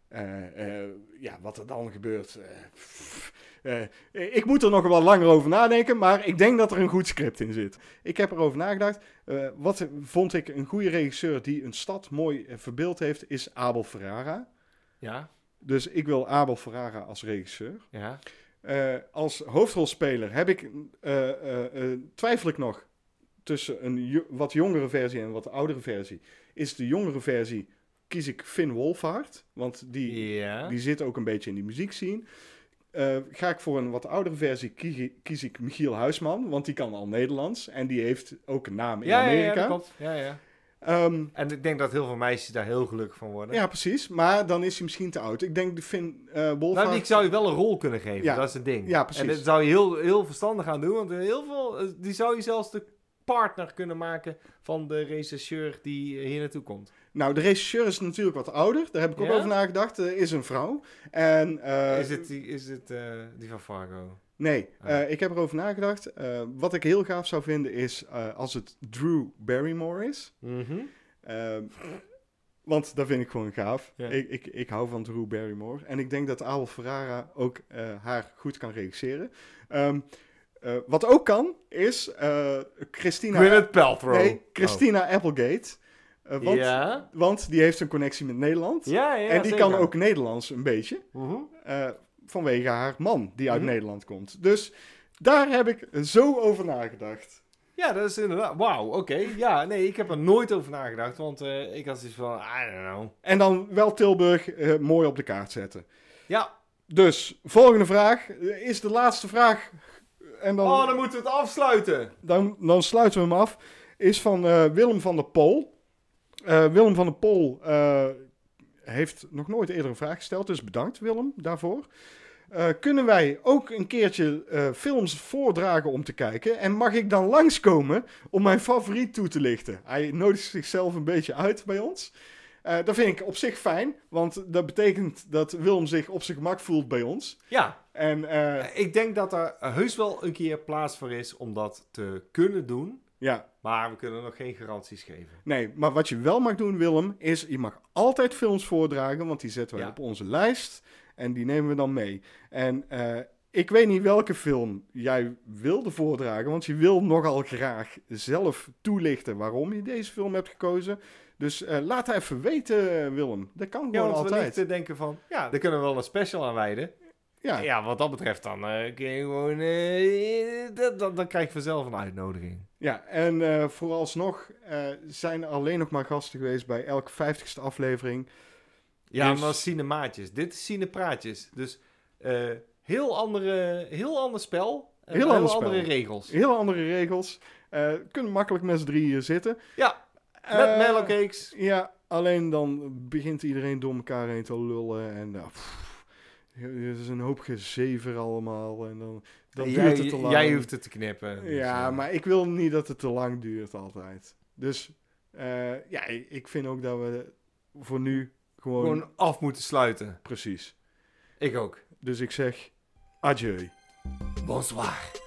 ja wat er dan gebeurt. eh, pff, eh, ik moet er nog wel langer over nadenken, maar ik denk dat er een goed script in zit. Ik heb erover nagedacht. Eh, wat vond ik een goede regisseur die een stad mooi eh, verbeeld heeft, is Abel Ferrara. Ja? Dus ik wil Abel Ferrara als regisseur. Ja? Eh, als hoofdrolspeler heb ik, eh, eh, eh, twijfel ik nog tussen een jo- wat jongere versie en een wat oudere versie. Is de jongere versie, kies ik Finn Wolfhard, want die, Ja? die zit ook een beetje in die muziekscene. Eh ga ik voor een wat oudere versie, kies, kies ik Michiel Huisman, want die kan al Nederlands en die heeft ook een naam in Ja, ja, ja, Amerika. dat klopt. Ja, ja. Ehm, En ik denk dat heel veel meisjes daar heel gelukkig van worden. ja, precies. Maar dan is hij misschien te oud. Ik denk de Finn eh Wolfhard... Nou, die zou je wel een rol kunnen geven, Ja. dat is het ding. Ja, precies. En dat zou je heel, heel verstandig gaan doen, want heel veel, eh, die zou je zelfs de partner kunnen maken van de rechercheur die hier naartoe komt. Nou, de regisseur is natuurlijk wat ouder. Daar heb ik ook over nagedacht. Er is een vrouw. En, eh, is het, die, is het eh, die van Fargo? Nee, Ah. eh, ik heb erover nagedacht. Eh, wat ik heel gaaf zou vinden is eh, als het Drew Barrymore is. Mhm. Ehm, want dat vind ik gewoon gaaf. Ja. Ik, ik, ik hou van Drew Barrymore. En ik denk dat Abel Ferrara ook eh, haar goed kan regisseren. Ehm, eh, wat ook kan, is eh, Christina... Gwyneth Paltrow. Nee, Christina Applegate. Eh, want, Ja? want die heeft een connectie met Nederland. Ja, ja, en die zeker. kan ook Nederlands een beetje. Mhm. eh, vanwege haar man die uit Mhm. Nederland komt. Dus daar heb ik zo over nagedacht. Ja, dat is inderdaad... Wauw, oké. Ja, nee, ik heb er nooit over nagedacht, want eh, ik had zoiets van, I don't know. En dan wel Tilburg mooi op de kaart zetten. Ja, Dus, volgende vraag. Is de laatste vraag. En dan, oh, dan moeten we het afsluiten. dan, dan sluiten we hem af. Is van Willem van der Pol. Eh, Willem van der Pol eh, heeft nog nooit eerder een vraag gesteld. Dus bedankt Willem daarvoor. Eh, kunnen wij ook een keertje films voordragen om te kijken? En mag ik dan langskomen om mijn favoriet toe te lichten? Hij nodigt zichzelf een beetje uit bij ons. Dat vind ik op zich fijn, want dat betekent dat Willem zich op zijn gemak voelt bij ons. Ja, En ik denk dat er heus wel een keer plaats voor is om dat te kunnen doen. Ja, Maar we kunnen nog geen garanties geven. Nee, maar wat je wel mag doen, Willem, is je mag altijd films voordragen, want die zetten wij Ja. op onze lijst en die nemen we dan mee. En eh, ik weet niet welke film jij wilde voordragen, want je wil nogal graag zelf toelichten waarom je deze film hebt gekozen. Dus eh, laat het even weten, Willem. Dat kan Ja, gewoon want we altijd. te denken van, ja, daar kunnen we wel een special aan wijden. Ja, Ja, wat dat betreft dan eh, kun je gewoon, dat, dat, dan krijg je vanzelf een uitnodiging. Ja, en eh, vooralsnog eh, zijn er alleen nog maar gasten geweest bij elke vijftigste aflevering. Ja, Dus- maar cinemaaatjes. Dit is cinepraatjes. Dus eh, heel, andere, heel ander spel. Heel ander spel. andere regels. Heel andere regels. Kunnen makkelijk met z'n drieën zitten. Ja, met mellowcakes. Ja, alleen dan begint iedereen door elkaar heen te lullen. En nou, het is een hoop gezever allemaal. En dan, dan jij, duurt het te lang. jij hoeft het te knippen. dus, ja, eh, maar ik wil niet dat het te lang duurt altijd. Dus eh, ja, ik ik vind ook dat we voor nu gewoon... Gewoon af moeten sluiten. Precies. Ik ook. Dus ik zeg adieu. Bonsoir.